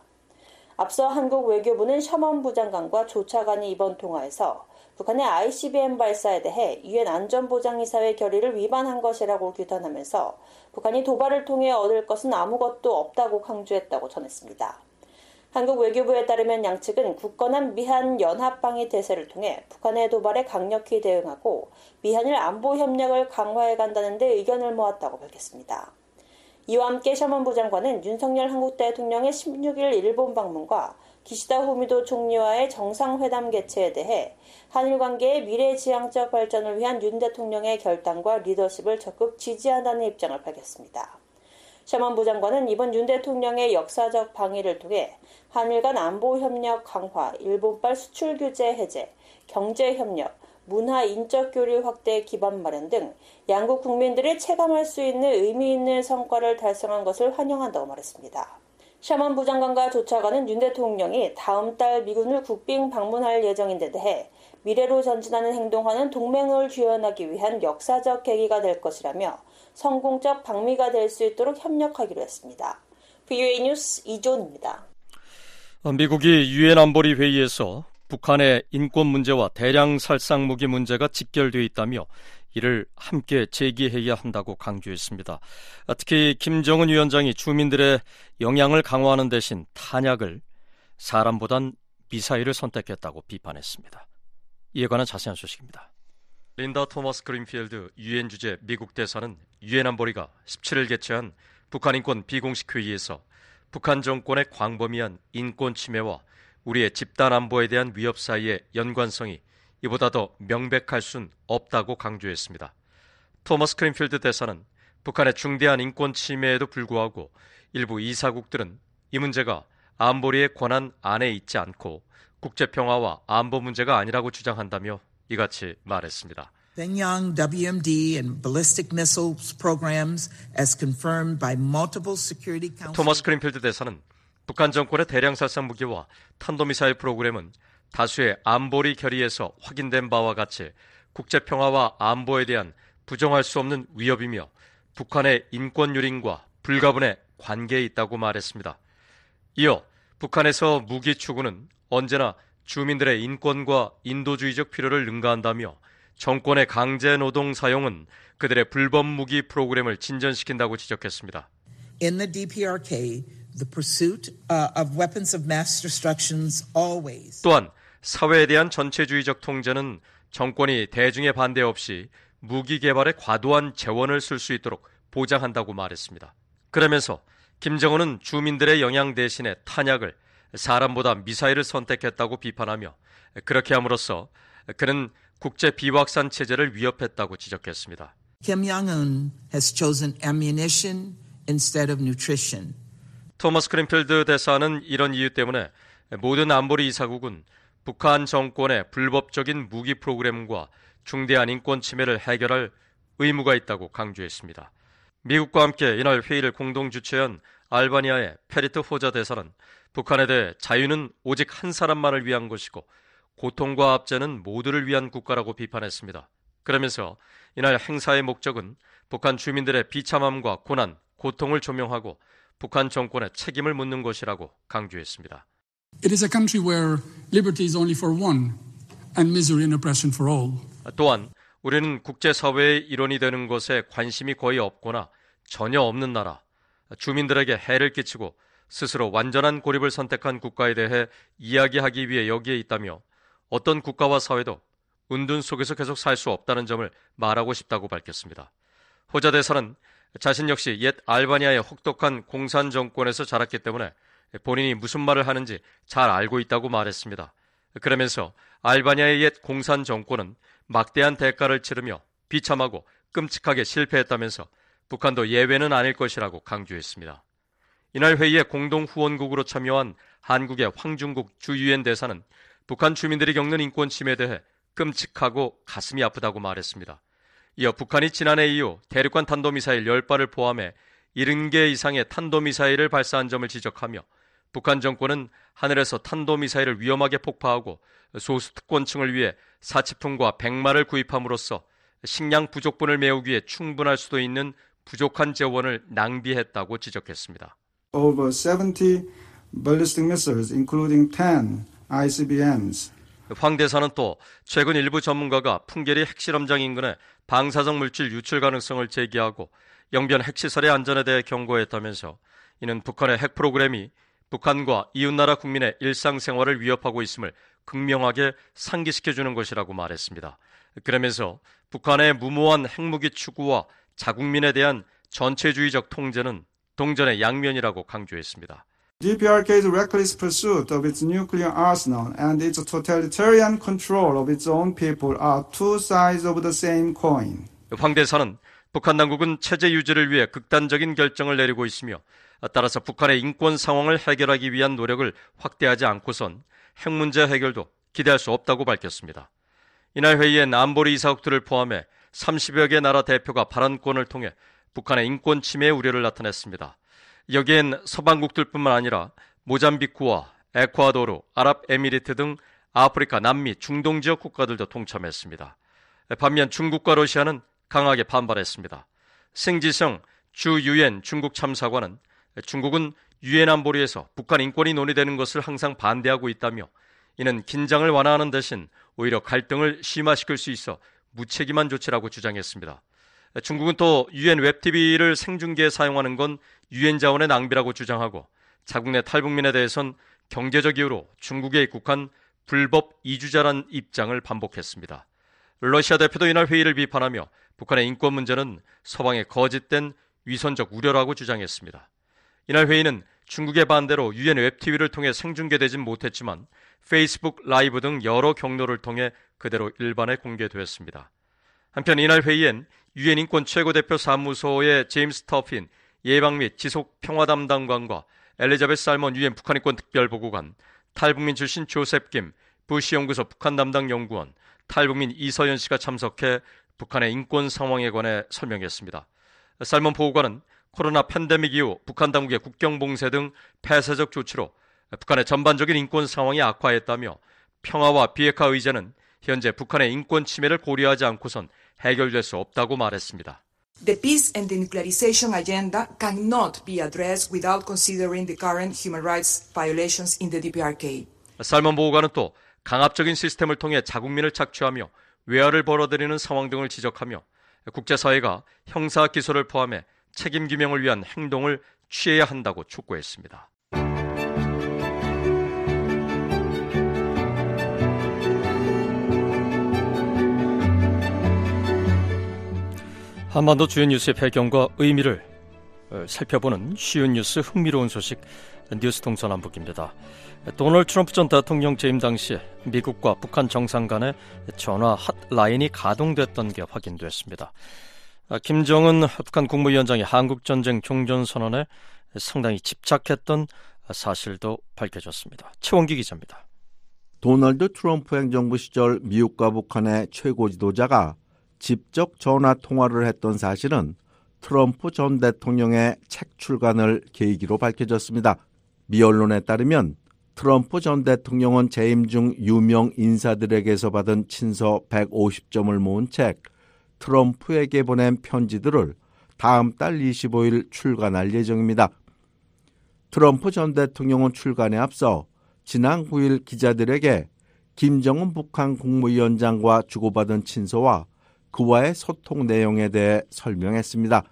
Speaker 12: 앞서 한국 외교부는 셔먼 부장관과 조차관이 이번 통화에서 북한의 ICBM 발사에 대해 유엔 안전보장이사회 결의를 위반한 것이라고 규탄하면서 북한이 도발을 통해 얻을 것은 아무것도 없다고 강조했다고 전했습니다. 한국 외교부에 따르면 양측은 굳건한 미한 연합방위 대세를 통해 북한의 도발에 강력히 대응하고 미한일 안보 협력을 강화해 간다는 데 의견을 모았다고 밝혔습니다. 이와 함께 셔먼 부장관은 윤석열 한국 대통령의 16일 일본 방문과 기시다 후미도 총리와의 정상회담 개최에 대해 한일 관계의 미래지향적 발전을 위한 윤 대통령의 결단과 리더십을 적극 지지한다는 입장을 밝혔습니다. 샤먼 부장관은 이번 윤 대통령의 역사적 방위를 통해 한일 간 안보 협력 강화, 일본발 수출 규제 해제, 경제 협력, 문화 인적 교류 확대 기반 마련 등 양국 국민들이 체감할 수 있는 의미 있는 성과를 달성한 것을 환영한다고 말했습니다. 샤먼 부 장관과 조차관은 윤 대통령이 다음 달 미군을 국빈 방문할 예정인 데 대해 미래로 전진하는 행동하는 동맹을 주연하기 위한 역사적 계기가 될 것이라며 성공적 방미가 될 수 있도록 협력하기로 했습니다. VOA 뉴스 이존입니다.
Speaker 3: 어, 미국이 유엔 안보리 회의에서 북한의 인권 문제와 대량 살상 무기 문제가 직결되어 있다며 이를 함께 제기해야 한다고 강조했습니다. 특히 김정은 위원장이 주민들의 영향을 강화하는 대신 탄약을 사람보단 미사일을 선택했다고 비판했습니다. 이에 관한 자세한 소식입니다. 린다 토머스 그린필드 유엔 주재 미국 대사는 유엔 안보리가 17일 개최한 북한 인권 비공식 회의에서 북한 정권의 광범위한 인권 침해와 우리의 집단 안보에 대한 위협 사이의 연관성이 이보다 더 명백할 순 없다고 강조했습니다. 토머스 그린필드 대사는 북한의 중대한 인권 침해에도 불구하고 일부 이사국들은 이 문제가 안보리의 권한 안에 있지 않고 국제 평화와 안보 문제가 아니라고 주장한다며 이같이 말했습니다. Pyongyang's WMD and ballistic missiles programs as confirmed by multiple security council 토머스 그린필드 대사는 북한 정권의 대량 살상 무기와 탄도미사일 프로그램은 다수의 안보리 결의에서 확인된 바와 같이 국제 평화와 안보에 대한 부정할 수 없는 위협이며 북한의 인권 유린과 불가분의 관계에 있다고 말했습니다. 이어 북한에서 무기 추구는 언제나 주민들의 인권과 인도주의적 필요를 능가한다며 정권의 강제 노동 사용은 그들의 불법 무기 프로그램을 진전시킨다고 지적했습니다.
Speaker 15: In the DPRK, the pursuit uh, of weapons of mass destructions always.
Speaker 3: 또한 사회에 대한 전체주의적 통제는 정권이 대중의 반대 없이 무기 개발에 과도한 재원을 쓸 수 있도록 보장한다고 말했습니다. 그러면서 김정은은 주민들의 영향 대신에 탄약을 사람보다 미사일을 선택했다고 비판하며 그렇게 함으로써 그는 국제 비확산 체제를 위협했다고 지적했습니다.
Speaker 15: Kim Jong-un has chosen ammunition instead of nutrition.
Speaker 3: 토머스 그린필드 대사는 이런 이유 때문에 모든 안보리 이사국은 북한 정권의 불법적인 무기 프로그램과 중대한 인권 침해를 해결할 의무가 있다고 강조했습니다. 미국과 함께 이날 회의를 공동 주최한 알바니아의 페리트 호자 대사는 북한에 대해 자유는 오직 한 사람만을 위한 것이고 고통과 압제는 모두를 위한 국가라고 비판했습니다. 그러면서 이날 행사의 목적은 북한 주민들의 비참함과 고난, 고통을 조명하고 북한 정권의 책임을 묻는 것이라고 강조했습니다.
Speaker 16: It is a country where liberty is only for one and misery and oppression for all.
Speaker 3: 또한 우리는 국제사회의 일원이 되는 것에 관심이 거의 없거나 전혀 없는 나라, 주민들에게 해를 끼치고 스스로 완전한 고립을 선택한 국가에 대해 이야기하기 위해 여기에 있다며 어떤 국가와 사회도 은둔 속에서 계속 살 수 없다는 점을 말하고 싶다고 밝혔습니다. 호자 대사는 자신 역시 옛 알바니아의 혹독한 공산 정권에서 자랐기 때문에 본인이 무슨 말을 하는지 잘 알고 있다고 말했습니다. 그러면서 알바니아의 옛 공산 정권은 막대한 대가를 치르며 비참하고 끔찍하게 실패했다면서 북한도 예외는 아닐 것이라고 강조했습니다. 이날 회의에 공동 후원국으로 참여한 한국의 황중국 주 유엔 대사는 북한 주민들이 겪는 인권 침해에 대해 끔찍하고 가슴이 아프다고 말했습니다. 이어 북한이 지난해 이후 대륙간 탄도미사일 10발을 포함해 70개 이상의 탄도미사일을 발사한 점을 지적하며 북한 정권은 하늘에서 탄도미사일을 위험하게 폭파하고 소수 특권층을 위해 사치품과 백마를 구입함으로써 식량 부족분을 메우기 위해 충분할 수도 있는 부족한 재원을 낭비했다고 지적했습니다.
Speaker 17: Over 70 ballistic missiles, including 10 ICBMs.
Speaker 3: 황 대사는 또 최근 일부 전문가가 풍계리 핵실험장 인근에 방사성 물질 유출 가능성을 제기하고 영변 핵시설의 안전에 대해 경고했다면서 이는 북한의 핵 프로그램이 북한과 이웃나라 국민의 일상생활을 위협하고 있음을 극명하게 상기시켜주는 것이라고 말했습니다. 그러면서 북한의 무모한 핵무기 추구와 자국민에 대한 전체주의적 통제는 동전의 양면이라고 강조했습니다.
Speaker 17: DPRK's reckless pursuit of its nuclear arsenal and its totalitarian control of its own people are two sides of the same coin.
Speaker 3: 황 대사는 북한 당국은 체제 유지를 위해 극단적인 결정을 내리고 있으며 따라서 북한의 인권 상황을 해결하기 위한 노력을 확대하지 않고선 핵 문제 해결도 기대할 수 없다고 밝혔습니다. 이날 회의엔 안보리 이사국들을 포함해 30여 개 나라 대표가 발언권을 통해 북한의 인권 침해 우려를 나타냈습니다. 여기엔 서방국들뿐만 아니라 모잠비크와 에콰도르, 아랍에미리트 등 아프리카, 남미, 중동 지역 국가들도 동참했습니다. 반면 중국과 러시아는 강하게 반발했습니다. 승지성 주 유엔 중국 참사관은 중국은 유엔 안보리에서 북한 인권이 논의되는 것을 항상 반대하고 있다며 이는 긴장을 완화하는 대신 오히려 갈등을 심화시킬 수 있어 무책임한 조치라고 주장했습니다. 중국은 또 유엔 웹TV를 생중계에 사용하는 건 유엔 자원의 낭비라고 주장하고 자국 내 탈북민에 대해선 경제적 이유로 중국에 입국한 불법 이주자란 입장을 반복했습니다. 러시아 대표도 이날 회의를 비판하며 북한의 인권 문제는 서방의 거짓된 위선적 우려라고 주장했습니다. 이날 회의는 중국의 반대로 유엔 웹TV를 통해 생중계되진 못했지만 페이스북 라이브 등 여러 경로를 통해 그대로 일반에 공개되었습니다. 한편 이날 회의엔 유엔 인권 최고대표 사무소의 제임스 터핀 예방 및 지속 평화 담당관과 엘리자베스 살먼 유엔 북한 인권 특별보고관, 탈북민 출신 조셉 김, 부시 연구소 북한 담당 연구원, 탈북민 이서현 씨가 참석해 북한의 인권 상황에 관해 설명했습니다. 살먼 보고관은 코로나 팬데믹 이후 북한 당국의 국경 봉쇄 등 폐쇄적 조치로 북한의 전반적인 인권 상황이 악화했다며 평화와 비핵화 의제는 현재 북한의 인권 침해를 고려하지 않고선 해결될 수 없다고 말했습니다.
Speaker 18: The peace and denuclearization agenda cannot be addressed without considering the current human rights violations in the DPRK.
Speaker 3: 살먼 보호관은 또 강압적인 시스템을 통해 자국민을 착취하며 외화를 벌어들이는 상황 등을 지적하며 국제사회가 형사 기소를 포함해 책임 규명을 위한 행동을 취해야 한다고 촉구했습니다. 한반도 주요 뉴스의 배경과 의미를 어, 살펴보는 쉬운 뉴스 흥미로운 소식 뉴스 동서남북입니다. 도널드 트럼프 전 대통령 재임 당시 미국과 북한 정상 간의 전화 핫라인이 가동됐던 게 확인됐습니다. 아, 김정은 북한 국무위원장이 한국전쟁 종전선언에 상당히 집착했던 사실도 밝혀졌습니다. 최원기 기자입니다.
Speaker 19: 도널드 트럼프 행정부 시절 미국과 북한의 최고 지도자가 직접 전화 통화를 했던 사실은 트럼프 전 대통령의 책 출간을 계기로 밝혀졌습니다. 미 언론에 따르면 트럼프 전 대통령은 재임 중 유명 인사들에게서 받은 친서 150점을 모은 책 트럼프에게 보낸 편지들을 다음 달 25일 출간할 예정입니다. 트럼프 전 대통령은 출간에 앞서 지난 9일 기자들에게 김정은 북한 국무위원장과 주고받은 친서와 그와의 소통 내용에 대해 설명했습니다.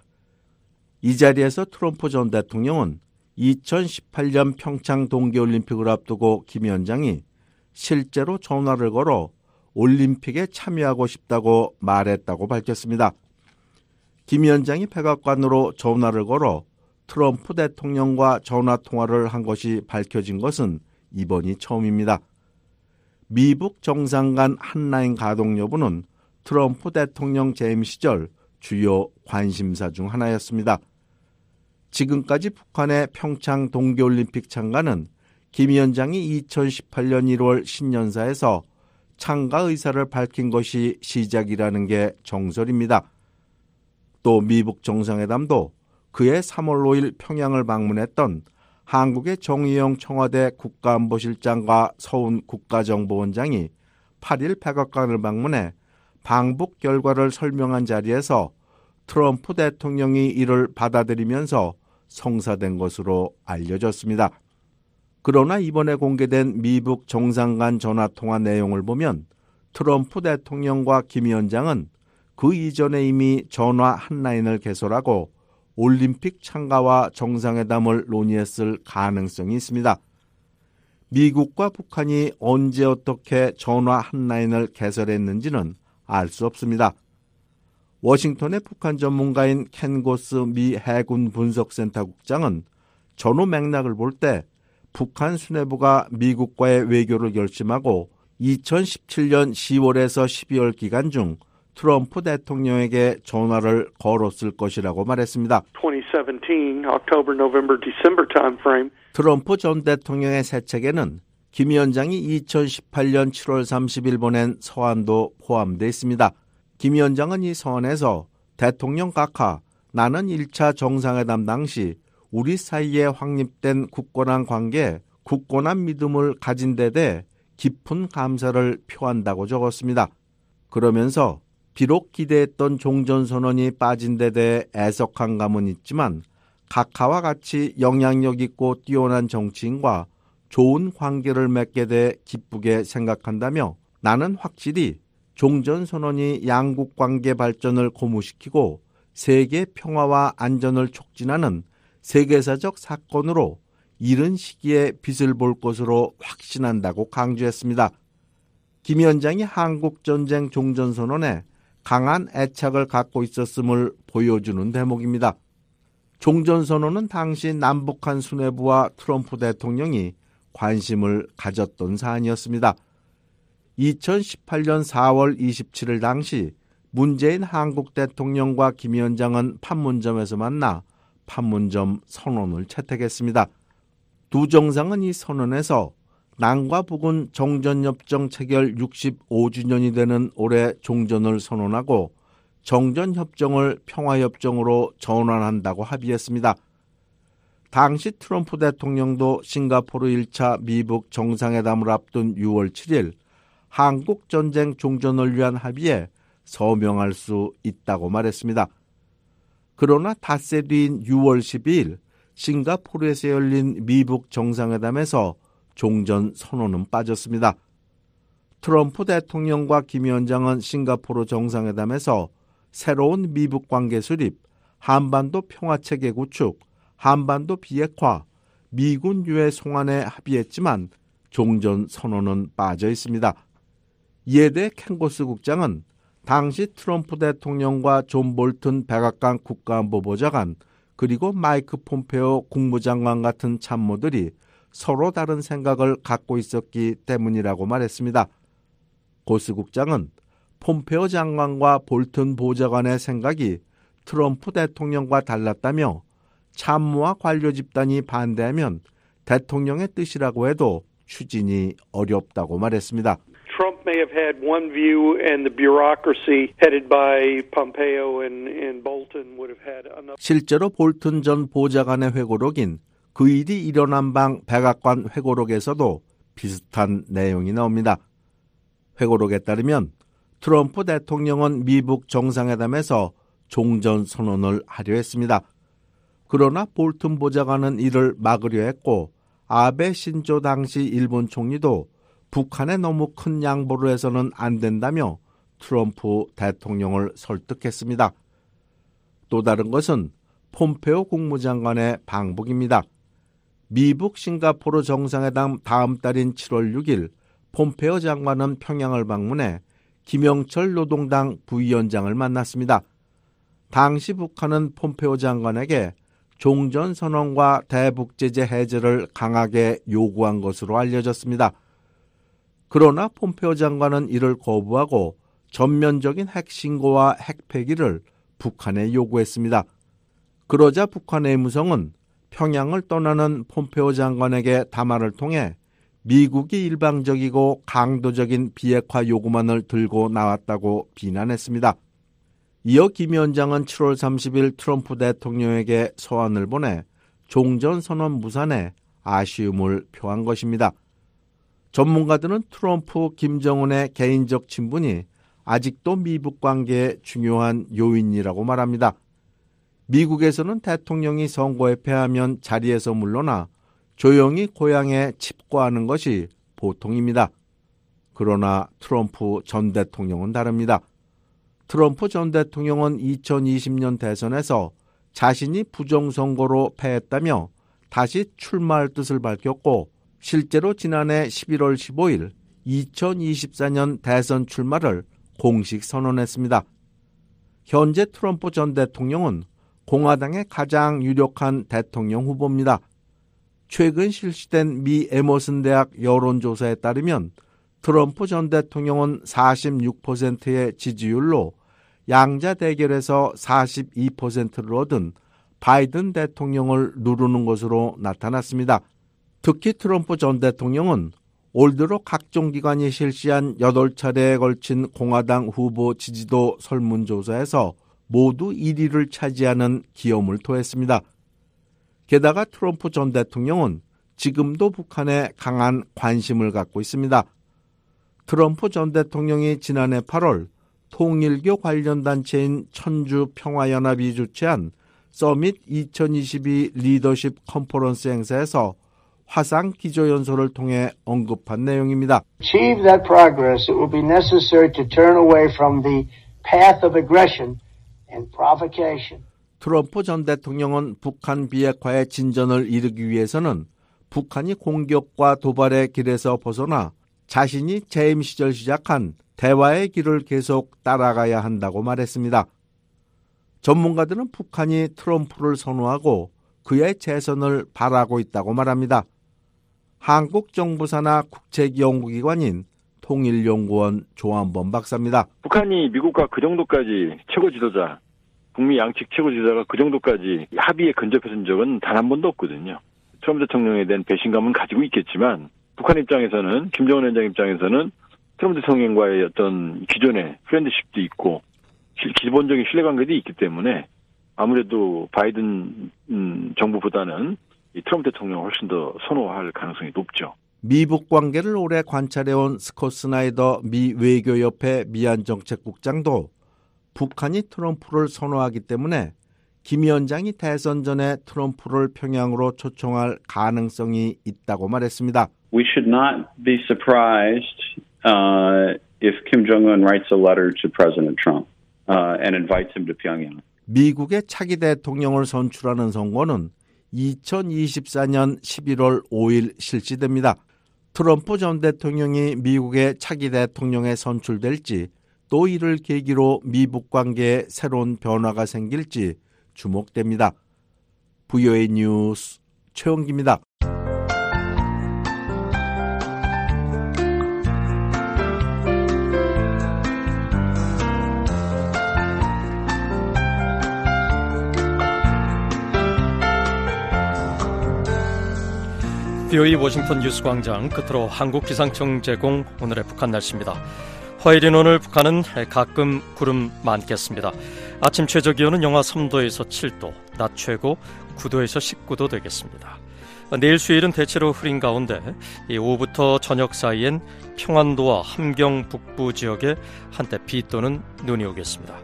Speaker 19: 이 자리에서 트럼프 전 대통령은 2018년 평창 동계올림픽을 앞두고 김 위원장이 실제로 전화를 걸어 올림픽에 참여하고 싶다고 말했다고 밝혔습니다. 김 위원장이 백악관으로 전화를 걸어 트럼프 대통령과 전화 통화를 한 것이 밝혀진 것은 이번이 처음입니다. 미북 정상 간 한라인 가동 여부는 트럼프 대통령 재임 시절 주요 관심사 중 하나였습니다. 지금까지 북한의 평창 동계올림픽 참가는 김 위원장이 2018년 1월 신년사에서 참가 의사를 밝힌 것이 시작이라는 게 정설입니다. 또 미북 정상회담도 그해 3월 5일 평양을 방문했던 한국의 정의용 청와대 국가안보실장과 서훈 국가정보원장이 8일 백악관을 방문해 방북 결과를 설명한 자리에서 트럼프 대통령이 이를 받아들이면서 성사된 것으로 알려졌습니다. 그러나 이번에 공개된 미북 정상 간 전화 통화 내용을 보면 트럼프 대통령과 김 위원장은 그 이전에 이미 전화 한 라인을 개설하고 올림픽 참가와 정상회담을 논의했을 가능성이 있습니다. 미국과 북한이 언제 어떻게 전화 한 라인을 개설했는지는 알 수 없습니다. 워싱턴의 북한 전문가인 켄 고스 미 해군 분석센터 국장은 전후 맥락을 볼때 북한 수뇌부가 미국과의 외교를 결심하고 2017년 10월에서 12월 기간 중 트럼프 대통령에게 전화를 걸었을 것이라고 말했습니다. 2017, October, November, December timeframe. 트럼프 전 대통령의 새 책에는 김 위원장이 2018년 7월 30일 보낸 서한도 포함되어 있습니다. 김 위원장은 이 서한에서 대통령 각하 나는 1차 정상회담 당시 우리 사이에 확립된 굳건한 관계, 굳건한 믿음을 가진 데 대해 깊은 감사를 표한다고 적었습니다. 그러면서 비록 기대했던 종전선언이 빠진 데 대해 애석한 감은 있지만 각하와 같이 영향력 있고 뛰어난 정치인과 좋은 관계를 맺게 돼 기쁘게 생각한다며 나는 확실히 종전선언이 양국 관계 발전을 고무시키고 세계 평화와 안전을 촉진하는 세계사적 사건으로 이른 시기에 빛을 볼 것으로 확신한다고 강조했습니다. 김 위원장이 한국전쟁 종전선언에 강한 애착을 갖고 있었음을 보여주는 대목입니다. 종전선언은 당시 남북한 수뇌부와 트럼프 대통령이 관심을 가졌던 사안이었습니다. 2018년 4월 27일 당시 문재인 한국 대통령과 김 위원장은 판문점에서 만나 판문점 선언을 채택했습니다. 두 정상은 이 선언에서 남과 북은 정전협정 체결 65주년이 되는 올해 종전을 선언하고 정전협정을 평화협정으로 전환한다고 합의했습니다. 당시 트럼프 대통령도 싱가포르 1차 미북 정상회담을 앞둔 6월 7일 한국 전쟁 종전을 위한 합의에 서명할 수 있다고 말했습니다. 그러나 닷새 뒤인 6월 12일 싱가포르에서 열린 미북 정상회담에서 종전 선언은 빠졌습니다. 트럼프 대통령과 김 위원장은 싱가포르 정상회담에서 새로운 미북 관계 수립, 한반도 평화체제 구축, 한반도 비핵화, 미군 유해 송환에 합의했지만 종전 선언은 빠져 있습니다. 대해 켄 고스 국장은 당시 트럼프 대통령과 존 볼튼 백악관 국가안보보좌관 그리고 마이크 폼페오 국무장관 같은 참모들이 서로 다른 생각을 갖고 있었기 때문이라고 말했습니다. 고스 국장은 폼페오 장관과 볼튼 보좌관의 생각이 트럼프 대통령과 달랐다며 참모와 관료 집단이 반대하면 대통령의 뜻이라고 해도 추진이 어렵다고 말했습니다.
Speaker 20: May have had one view, and the bureaucracy headed by Pompeo and, and Bolton would have had another.
Speaker 19: 실제로 볼튼 전 보좌관의 회고록인 그 일이 일어난 방 백악관 회고록에서도 비슷한 내용이 나옵니다. 회고록에 따르면 트럼프 대통령은 미북 정상회담에서 종전 선언을 하려 했습니다. 그러나 볼튼 보좌관은 이를 막으려 했고 아베 신조 당시 일본 총리도 북한에 너무 큰 양보를 해서는 안 된다며 트럼프 대통령을 설득했습니다. 또 다른 것은 폼페오 국무장관의 방북입니다. 미북 싱가포르 정상회담 다음 달인 7월 6일 폼페오 장관은 평양을 방문해 김영철 노동당 부위원장을 만났습니다. 당시 북한은 폼페오 장관에게 종전선언과 대북제재 해제를 강하게 요구한 것으로 알려졌습니다. 그러나 폼페오 장관은 이를 거부하고 전면적인 핵신고와 핵폐기를 북한에 요구했습니다. 그러자 북한 의 무성은 평양을 떠나는 폼페오 장관에게 담화를 통해 미국이 일방적이고 강도적인 비핵화 요구만을 들고 나왔다고 비난했습니다. 이어 김 위원장은 7월 30일 트럼프 대통령에게 서한을 보내 종전선언 무산에 아쉬움을 표한 것입니다. 전문가들은 트럼프 김정은의 개인적 친분이 아직도 미북 관계의 중요한 요인이라고 말합니다. 미국에서는 대통령이 선거에 패하면 자리에서 물러나 조용히 고향에 칩과하는 것이 보통입니다. 그러나 트럼프 전 대통령은 다릅니다. 트럼프 전 대통령은 2020년 대선에서 자신이 부정선거로 패했다며 다시 출마할 뜻을 밝혔고 실제로 지난해 11월 15일 2024년 대선 출마를 공식 선언했습니다. 현재 트럼프 전 대통령은 공화당의 가장 유력한 대통령 후보입니다. 최근 실시된 미 에머슨 대학 여론조사에 따르면 트럼프 전 대통령은 46%의 지지율로 양자 대결에서 42%를 얻은 바이든 대통령을 누르는 것으로 나타났습니다. 특히 트럼프 전 대통령은 올 들어 각종 기관이 실시한 8차례에 걸친 공화당 후보 지지도 설문조사에서 모두 1위를 차지하는 기염을 토했습니다. 게다가 트럼프 전 대통령은 지금도 북한에 강한 관심을 갖고 있습니다. 트럼프 전 대통령이 지난해 8월 통일교 관련 단체인 천주 평화연합이 주최한 서밋 2022 리더십 컨퍼런스 행사에서 화상 기조연설을 통해 언급한 내용입니다.
Speaker 21: achieve that progress, it will be necessary to turn away from the path of aggression and provocation.
Speaker 19: 트럼프 전 대통령은 북한 비핵화의 진전을 이루기 위해서는 북한이 공격과 도발의 길에서 벗어나 자신이 재임 시절 시작한 대화의 길을 계속 따라가야 한다고 말했습니다. 전문가들은 북한이 트럼프를 선호하고 그의 재선을 바라고 있다고 말합니다. 한국 정부 산하 국책 연구기관인 통일연구원 조한범 박사입니다.
Speaker 22: 북한이 미국과 그 정도까지 최고 지도자, 북미 양측 최고 지도자가 그 정도까지 합의에 근접해선 적은 단 한 번도 없거든요. 트럼프 대통령에 대한 배신감은 가지고 있겠지만 북한 입장에서는 김정은 위원장 입장에서는 트럼프 대통령과의 어떤 기존의 friendship도 있고 기본적인 신뢰관계도 있기 때문에 아무래도 바이든 음, 정부보다는 이 트럼프 대통령을 훨씬 더 선호할 가능성이 높죠.
Speaker 19: 미북 관계를 오래 관찰해온 스콧 스나이더 미 외교협회 미한정책국장도 북한이 트럼프를 선호하기 때문에 김 위원장이 대선 전에 트럼프를 평양으로 초청할 가능성이 있다고 말했습니다.
Speaker 23: We should not be surprised
Speaker 24: uh, if Kim Jong Un writes a letter to President Trump uh, and invites him to Pyongyang.
Speaker 19: 미국의 차기 대통령을 선출하는 선거는 2024년 11월 5일 실시됩니다. 트럼프 전 대통령이 미국의 차기 대통령에 선출될지 또 이를 계기로 미북 관계에 새로운 변화가 생길지 주목됩니다. VOA 뉴스 최원기입니다.
Speaker 3: BOE 워싱턴 뉴스 광장 끝으로 한국 기상청 제공 오늘의 북한 날씨입니다. 화요일인 오늘 북한은 가끔 구름 많겠습니다. 아침 최저 기온은 영하 3도에서 7도, 낮 최고 9도에서 19도 되겠습니다. 내일 수요일은 대체로 흐린 가운데 오후부터 저녁 사이엔 평안도와 함경 북부 지역에 한때 비 또는 눈이 오겠습니다.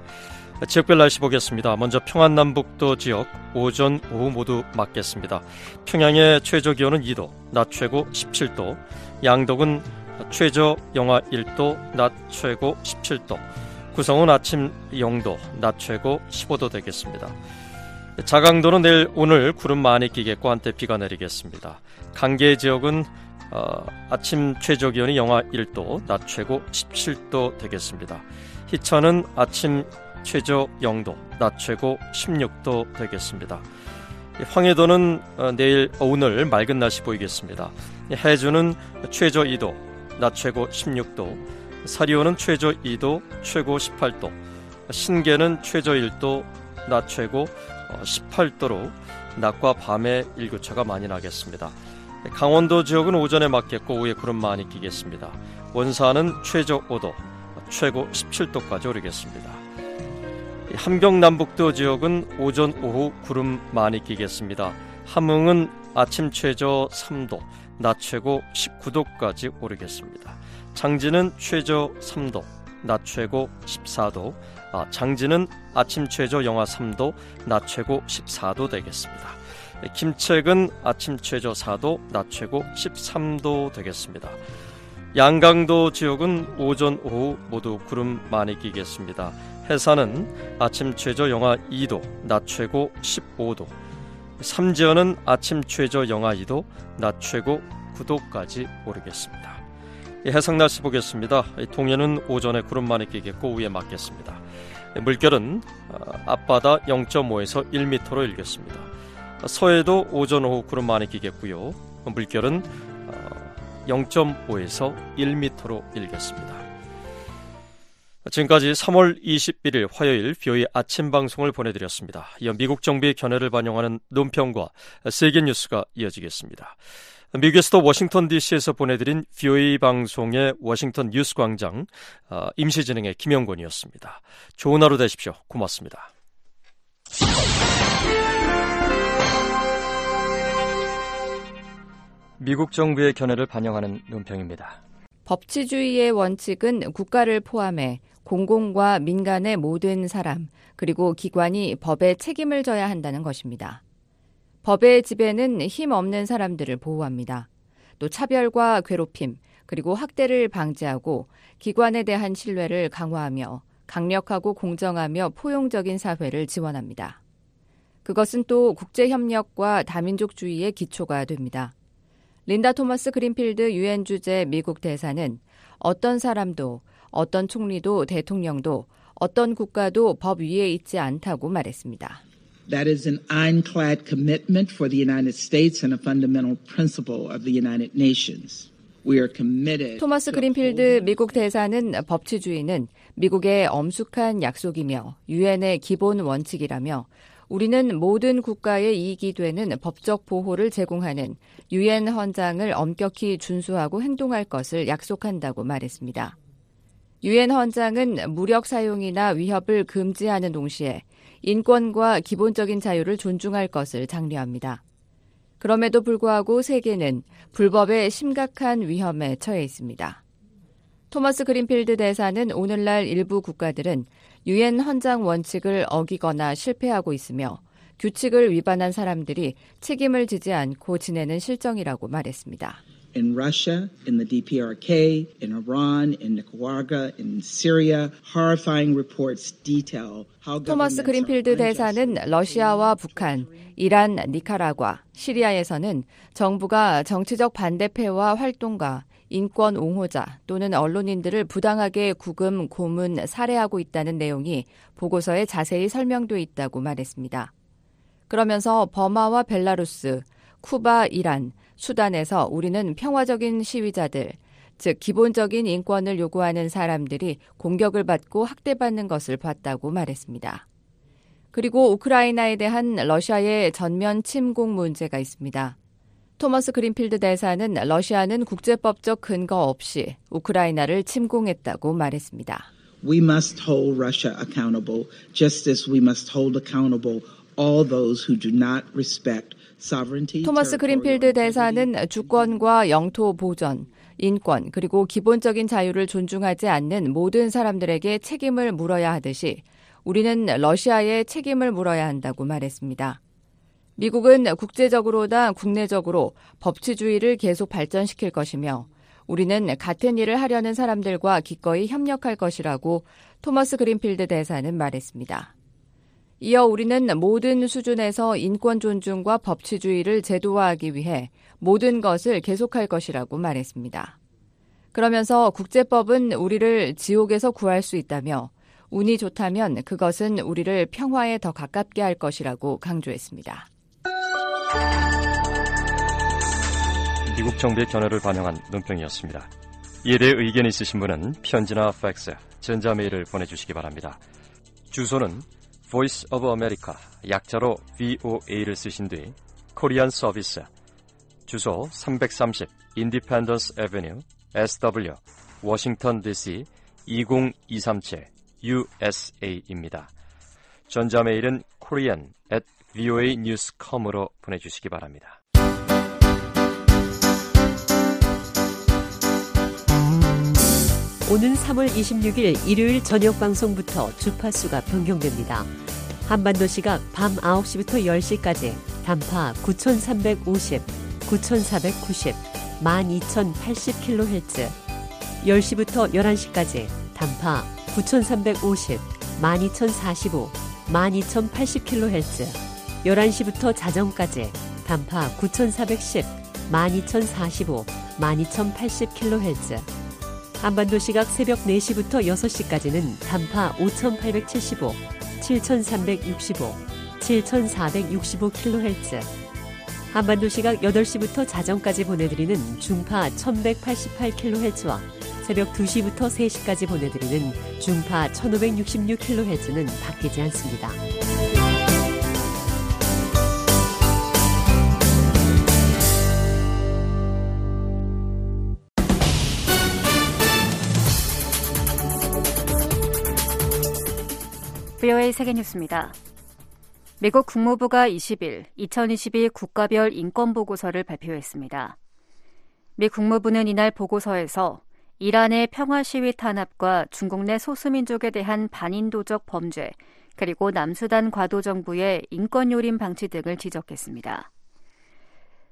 Speaker 3: 지역별 날씨 보겠습니다. 먼저 평안남북도 지역 오전 오후 모두 맞겠습니다. 평양의 최저 기온은 2도, 낮 최고 17도, 양덕은 최저 영하 1도, 낮 최고 17도, 구성은 아침 0도, 낮 최고 15도 되겠습니다. 자강도는 내일 오늘 구름 많이 끼겠고 한때 비가 내리겠습니다. 강계 지역은 어, 아침 최저 기온이 영하 1도, 낮 최고 17도 되겠습니다. 희천은 아침 최저 0도, 낮 최고 16도 되겠습니다. 황해도는 어, 내일 어, 오늘 맑은 날씨 보이겠습니다. 해주는 최저 2도, 낮 최고 16도, 사리오는 최저 2도, 최고 18도, 신계는 최저 1도, 낮 최고 18도로 어, 낮과 밤에 일교차가 많이 나겠습니다. 강원도 지역은 오전에 맞겠고 오후에 구름 많이 끼겠습니다. 원산은 최저 5도, 최고 17도까지 오르겠습니다. 함경 남북도 지역은 오전 오후 구름 많이 끼겠습니다. 함흥은 아침 최저 3도, 낮 최고 19도까지 오르겠습니다. 장진은 최저 3도, 낮 최고 14도, 아, 장진은 아침 최저 영하 3도, 낮 최고 14도 되겠습니다. 김책은 아침 최저 4도, 낮 최고 13도 되겠습니다. 양강도 지역은 오전 오후 모두 구름 많이 끼겠습니다. 해산은 아침 최저 영하 2도, 낮 최고 15도. 삼지연은 아침 최저 영하 2도, 낮 최고 9도까지 오르겠습니다. 해상 날씨 보겠습니다. 동해는 오전에 구름 많이 끼겠고 오후에 맞겠습니다. 물결은 어, 앞바다 0.5에서 1m로 일겠습니다. 서해도 오전 오후 구름 많이 끼겠고요. 물결은 0.5에서 어, 1m로 일겠습니다. 지금까지 3월 21일 화요일 비오의 아침 방송을 보내드렸습니다. 이어 미국 정부의 견해를 반영하는 논평과 세계 뉴스가 이어지겠습니다. 미국에서도 워싱턴 DC에서 보내드린 VOA 방송의 워싱턴 뉴스 광장 어, 임시 진행의 김영권이었습니다. 좋은 하루 되십시오. 고맙습니다. 미국 정부의 견해를 반영하는 논평입니다.
Speaker 25: 법치주의의 원칙은 국가를 포함해 공공과 민간의 모든 사람, 그리고 기관이 법에 책임을 져야 한다는 것입니다. 법의 지배는 힘 없는 사람들을 보호합니다. 또 차별과 괴롭힘, 그리고 학대를 방지하고 기관에 대한 신뢰를 강화하며 강력하고 공정하며 포용적인 사회를 지원합니다. 그것은 또 국제협력과 다민족주의의 기초가 됩니다. 린다 토머스 그린필드 유엔 주재 미국 대사는 어떤 사람도 어떤 총리도 대통령도 어떤 국가도 법 위에 있지 않다고 말했습니다.
Speaker 15: That is an ironclad commitment for the United States and a fundamental principle of the United Nations.
Speaker 25: 토마스 그린필드 미국 대사는 법치주의는 미국의 엄숙한 약속이며 유엔의 기본 원칙이라며 우리는 모든 국가의 이익이 되는 법적 보호를 제공하는 유엔 헌장을 엄격히 준수하고 행동할 것을 약속한다고 말했습니다. 유엔 헌장은 무력 사용이나 위협을 금지하는 동시에 인권과 기본적인 자유를 존중할 것을 장려합니다. 그럼에도 불구하고 세계는 불법의 심각한 위험에 처해 있습니다. 토마스 그린필드 대사는 오늘날 일부 국가들은 유엔 헌장 원칙을 어기거나 실패하고 있으며 규칙을 위반한 사람들이 책임을 지지 않고 지내는 실정이라고 말했습니다.
Speaker 15: In Russia, in the DPRK, in Iran, in Nicaragua, in Syria. Horrifying reports detail how
Speaker 25: 토머스 그린필드 대사는 러시아와 북한, 이란, 니카라과, 시리아에서는 정부가 정치적 반대패와 활동가, 인권 옹호자 또는 언론인들을 부당하게 구금, 고문, 살해하고 있다는 내용이 보고서에 자세히 설명돼 있다고 말했습니다. 그러면서 버마와 벨라루스, 쿠바, 이란, 수단에서 우리는 평화적인 시위자들, 즉 기본적인 인권을 요구하는 사람들이 공격을 받고 학대받는 것을 봤다고 말했습니다. 그리고 우크라이나에 대한 러시아의 전면 침공 문제가 있습니다. 토머스 그린필드 대사는 러시아는 국제법적 근거 없이 우크라이나를 침공했다고 말했습니다.
Speaker 15: We must hold Russia accountable just as we must hold accountable all those who do not respect.
Speaker 25: 토머스 그린필드 대사는 주권과 영토 보전, 인권 그리고 기본적인 자유를 존중하지 않는 모든 사람들에게 책임을 물어야 하듯이 우리는 러시아에 책임을 물어야 한다고 말했습니다. 미국은 국제적으로나 국내적으로 법치주의를 계속 발전시킬 것이며 우리는 같은 일을 하려는 사람들과 기꺼이 협력할 것이라고 토머스 그린필드 대사는 말했습니다. 이어 우리는 모든 수준에서 인권 존중과 법치주의를 제도화하기 위해 모든 것을 계속할 것이라고 말했습니다. 그러면서 국제법은 우리를 지옥에서 구할 수 있다며 운이 좋다면 그것은 우리를 평화에 더 가깝게 할 것이라고 강조했습니다.
Speaker 3: 미국 정부의 견해를 반영한 논평이었습니다. 이에 대해 의견 있으신 분은 편지나 팩스, 전자메일을 보내주시기 바랍니다. 주소는 Voice of America, 약자로 VOA를 쓰신 뒤 코리안 서비스, 주소 330 Independence Avenue, SW, 워싱턴 DC 20237 USA입니다. 전자메일은 korean at voanews.com으로 보내주시기 바랍니다.
Speaker 23: 오는 3월 26일 일요일 저녁 방송부터 주파수가 변경됩니다. 한반도 시각 밤 9시부터 10시까지 단파 9350, 9490, 12080kHz 10시부터 11시까지 단파 9350, 12045, 12080kHz 11시부터 자정까지 단파 9410, 12045, 12080kHz 한반도 시각 새벽 4시부터 6시까지는 단파 5875, 7365, 7465kHz 한반도 시각 8시부터 자정까지 보내드리는 중파 1188kHz와 새벽 2시부터 3시까지 보내드리는 중파 1566kHz는 바뀌지 않습니다.
Speaker 1: VOA 세계뉴스입니다. 미국 국무부가 20일 2022 국가별 인권보고서를 발표했습니다. 미 국무부는 이날 보고서에서 이란의 평화 시위 탄압과 중국 내 소수민족에 대한 반인도적 범죄, 그리고 남수단 과도 정부의 인권 요림 방치 등을 지적했습니다.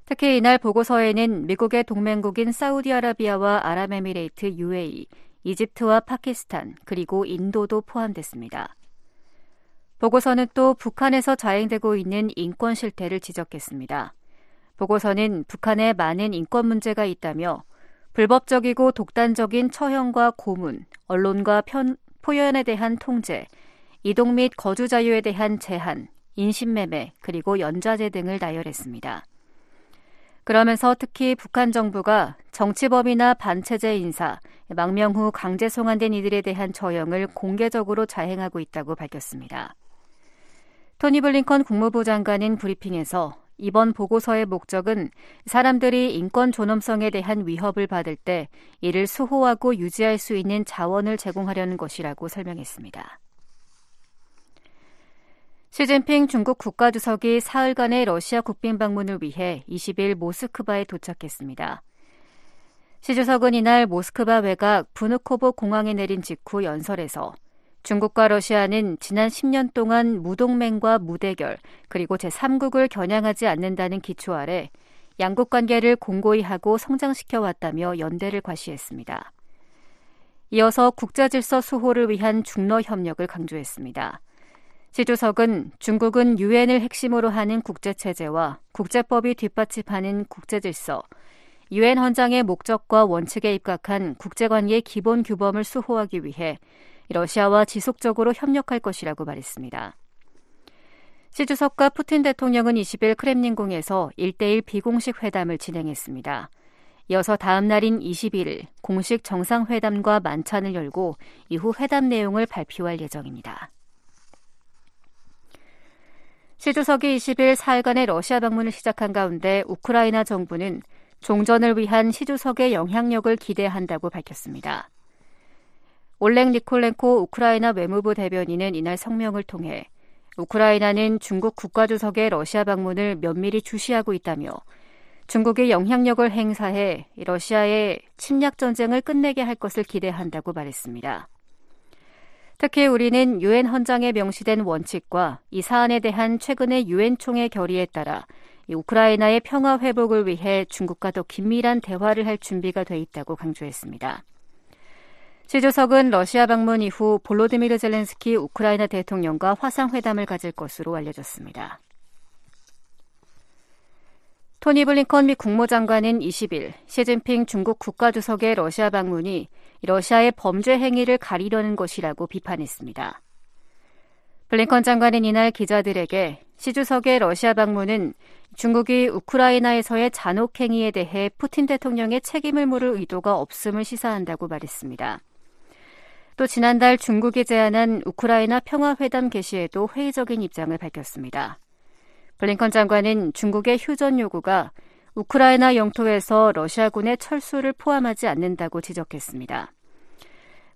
Speaker 1: 특히 이날 보고서에는 미국의 동맹국인 사우디아라비아와 아랍에미레이트 UAE, 이집트와 파키스탄, 그리고 인도도 포함됐습니다. 보고서는 또 북한에서 자행되고 있는 인권 실태를 지적했습니다. 보고서는 북한에 많은 인권 문제가 있다며 불법적이고 독단적인 처형과 고문, 언론과 편, 포연에 대한 통제, 이동 및 거주 자유에 대한 제한, 인신매매, 그리고 연좌제 등을 나열했습니다. 그러면서 특히 북한 정부가 정치범이나 반체제 인사, 망명 후 강제 송환된 이들에 대한 처형을 공개적으로 자행하고 있다고 밝혔습니다. 토니 블링컨 국무부 장관은 브리핑에서 이번 보고서의 목적은 사람들이 인권 존엄성에 대한 위협을 받을 때 이를 수호하고 유지할 수 있는 자원을 제공하려는 것이라고 설명했습니다. 시진핑 중국 국가주석이 사흘간의 러시아 국빈 방문을 위해 20일 모스크바에 도착했습니다. 시 주석은 이날 모스크바 외곽 부누코보 공항에 내린 직후 연설에서 중국과 러시아는 지난 10년 동안 무동맹과 무대결 그리고 제3국을 겨냥하지 않는다는 기초 아래 양국 관계를 공고히 하고 성장시켜 왔다며 연대를 과시했습니다. 이어서 국제 질서 수호를 위한 중러 협력을 강조했습니다. 시 주석은 중국은 유엔을 핵심으로 하는 국제 체제와 국제법이 뒷받침하는 국제 질서, 유엔 헌장의 목적과 원칙에 입각한 국제관계의 기본 규범을 수호하기 위해 러시아와 지속적으로 협력할 것이라고 말했습니다. 시 주석과 푸틴 대통령은 20일 크렘린궁에서 1대1 비공식 회담을 진행했습니다. 이어서 다음 날인 21일 공식 정상회담과 만찬을 열고 이후 회담 내용을 발표할 예정입니다. 시 주석이 20일 사흘간의 러시아 방문을 시작한 가운데 우크라이나 정부는 종전을 위한 시 주석의 영향력을 기대한다고 밝혔습니다. 올렉 니콜렌코 우크라이나 외무부 대변인은 이날 성명을 통해 우크라이나는 중국 국가주석의 러시아 방문을 면밀히 주시하고 있다며 중국의 영향력을 행사해 러시아의 침략 전쟁을 끝내게 할 것을 기대한다고 말했습니다. 특히 우리는 유엔 헌장에 명시된 원칙과 이 사안에 대한 최근의 유엔 총회 결의에 따라 우크라이나의 평화 회복을 위해 중국과 더 긴밀한 대화를 할 준비가 돼 있다고 강조했습니다. 시 주석은 러시아 방문 이후 볼로디미르 젤렌스키 우크라이나 대통령과 화상회담을 가질 것으로 알려졌습니다. 토니 블링컨 미 국무장관은 20일 시진핑 중국 국가주석의 러시아 방문이 러시아의 범죄 행위를 가리려는 것이라고 비판했습니다. 블링컨 장관은 이날 기자들에게 시 주석의 러시아 방문은 중국이 우크라이나에서의 잔혹 행위에 대해 푸틴 대통령의 책임을 물을 의도가 없음을 시사한다고 말했습니다. 또 지난달 중국이 제안한 우크라이나 평화회담 개시에도 회의적인 입장을 밝혔습니다. 블링컨 장관은 중국의 휴전 요구가 우크라이나 영토에서 러시아군의 철수를 포함하지 않는다고 지적했습니다.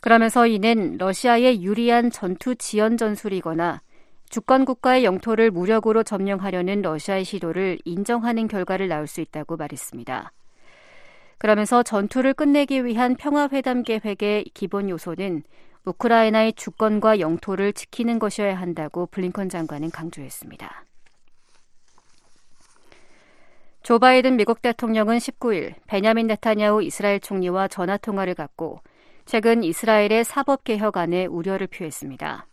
Speaker 1: 그러면서 이는 러시아의 유리한 전투 지연 전술이거나 주권 국가의 영토를 무력으로 점령하려는 러시아의 시도를 인정하는 결과를 낳을 수 있다고 말했습니다. 그러면서 전투를 끝내기 위한 평화회담 계획의 기본 요소는 우크라이나의 주권과 영토를 지키는 것이어야 한다고 블링컨 장관은 강조했습니다. 조 바이든 미국 대통령은 19일 베냐민 네타냐후 이스라엘 총리와 전화 통화를 갖고 최근 이스라엘의 사법 개혁안에 우려를 표했습니다.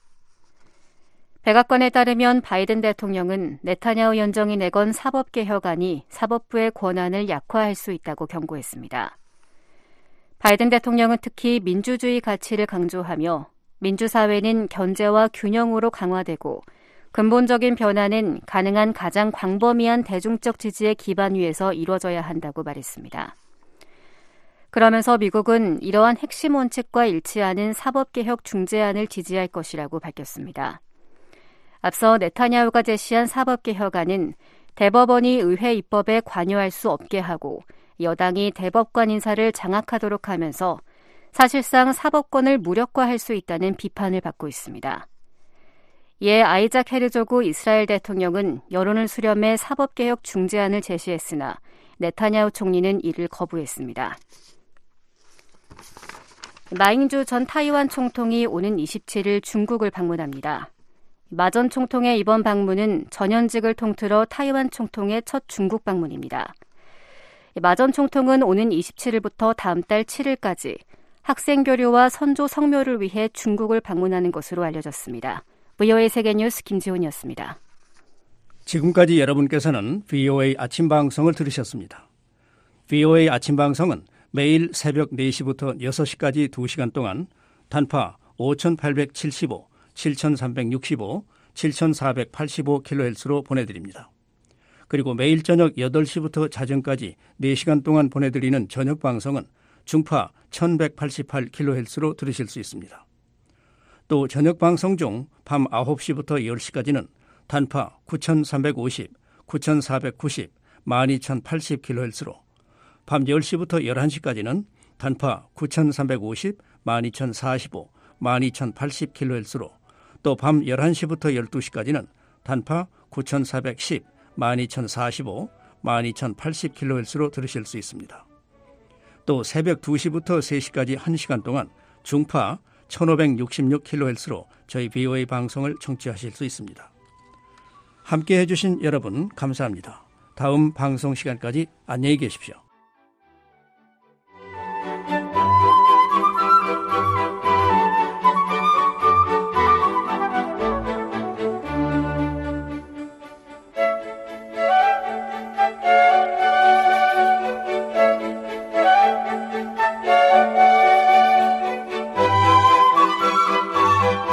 Speaker 1: 백악관에 따르면 바이든 대통령은 네타냐후 연정이 내건 사법개혁안이 사법부의 권한을 약화할 수 있다고 경고했습니다. 바이든 대통령은 특히 민주주의 가치를 강조하며 민주사회는 견제와 균형으로 강화되고 근본적인 변화는 가능한 가장 광범위한 대중적 지지의 기반 위에서 이루어져야 한다고 말했습니다. 그러면서 미국은 이러한 핵심 원칙과 일치하는 사법개혁 중재안을 지지할 것이라고 밝혔습니다. 앞서 네타냐후가 제시한 사법개혁안은 대법원이 의회 입법에 관여할 수 없게 하고 여당이 대법관 인사를 장악하도록 하면서 사실상 사법권을 무력화할 수 있다는 비판을 받고 있습니다. 이에 아이작 헤르조그 이스라엘 대통령은 여론을 수렴해 사법개혁 중재안을 제시했으나 네타냐후 총리는 이를 거부했습니다. 마잉주 전 타이완 총통이 오는 27일 중국을 방문합니다. 마전 총통의 이번 방문은 전현직을 통틀어 타이완 총통의 첫 중국 방문입니다. 마전 총통은 오는 27일부터 다음 달 7일까지 학생 교류와 선조 성묘를 위해 중국을 방문하는 것으로 알려졌습니다. VOA 세계뉴스 김지훈이었습니다.
Speaker 26: 지금까지 여러분께서는 VOA 아침 방송을 들으셨습니다. VOA 아침 방송은 매일 새벽 4시부터 6시까지 2시간 동안 단파 5875 7365, 7485kHz로 보내드립니다. 그리고 매일 저녁 8시부터 자정까지 4시간 동안 보내드리는 저녁 방송은 중파 1188kHz로 들으실 수 있습니다. 또 저녁 방송 중 밤 9시부터 10시까지는 단파 9350, 9490, 12080kHz로 밤 10시부터 11시까지는 단파 9350, 12045, 12080kHz로 또 밤 11시부터 12시까지는 단파 9410, 12045, 12080kHz로 들으실 수 있습니다. 또 새벽 2시부터 3시까지 1시간 동안 중파 1566kHz로 저희 BOA 방송을 청취하실 수 있습니다. 함께 해주신 여러분 감사합니다. 다음 방송 시간까지 안녕히 계십시오.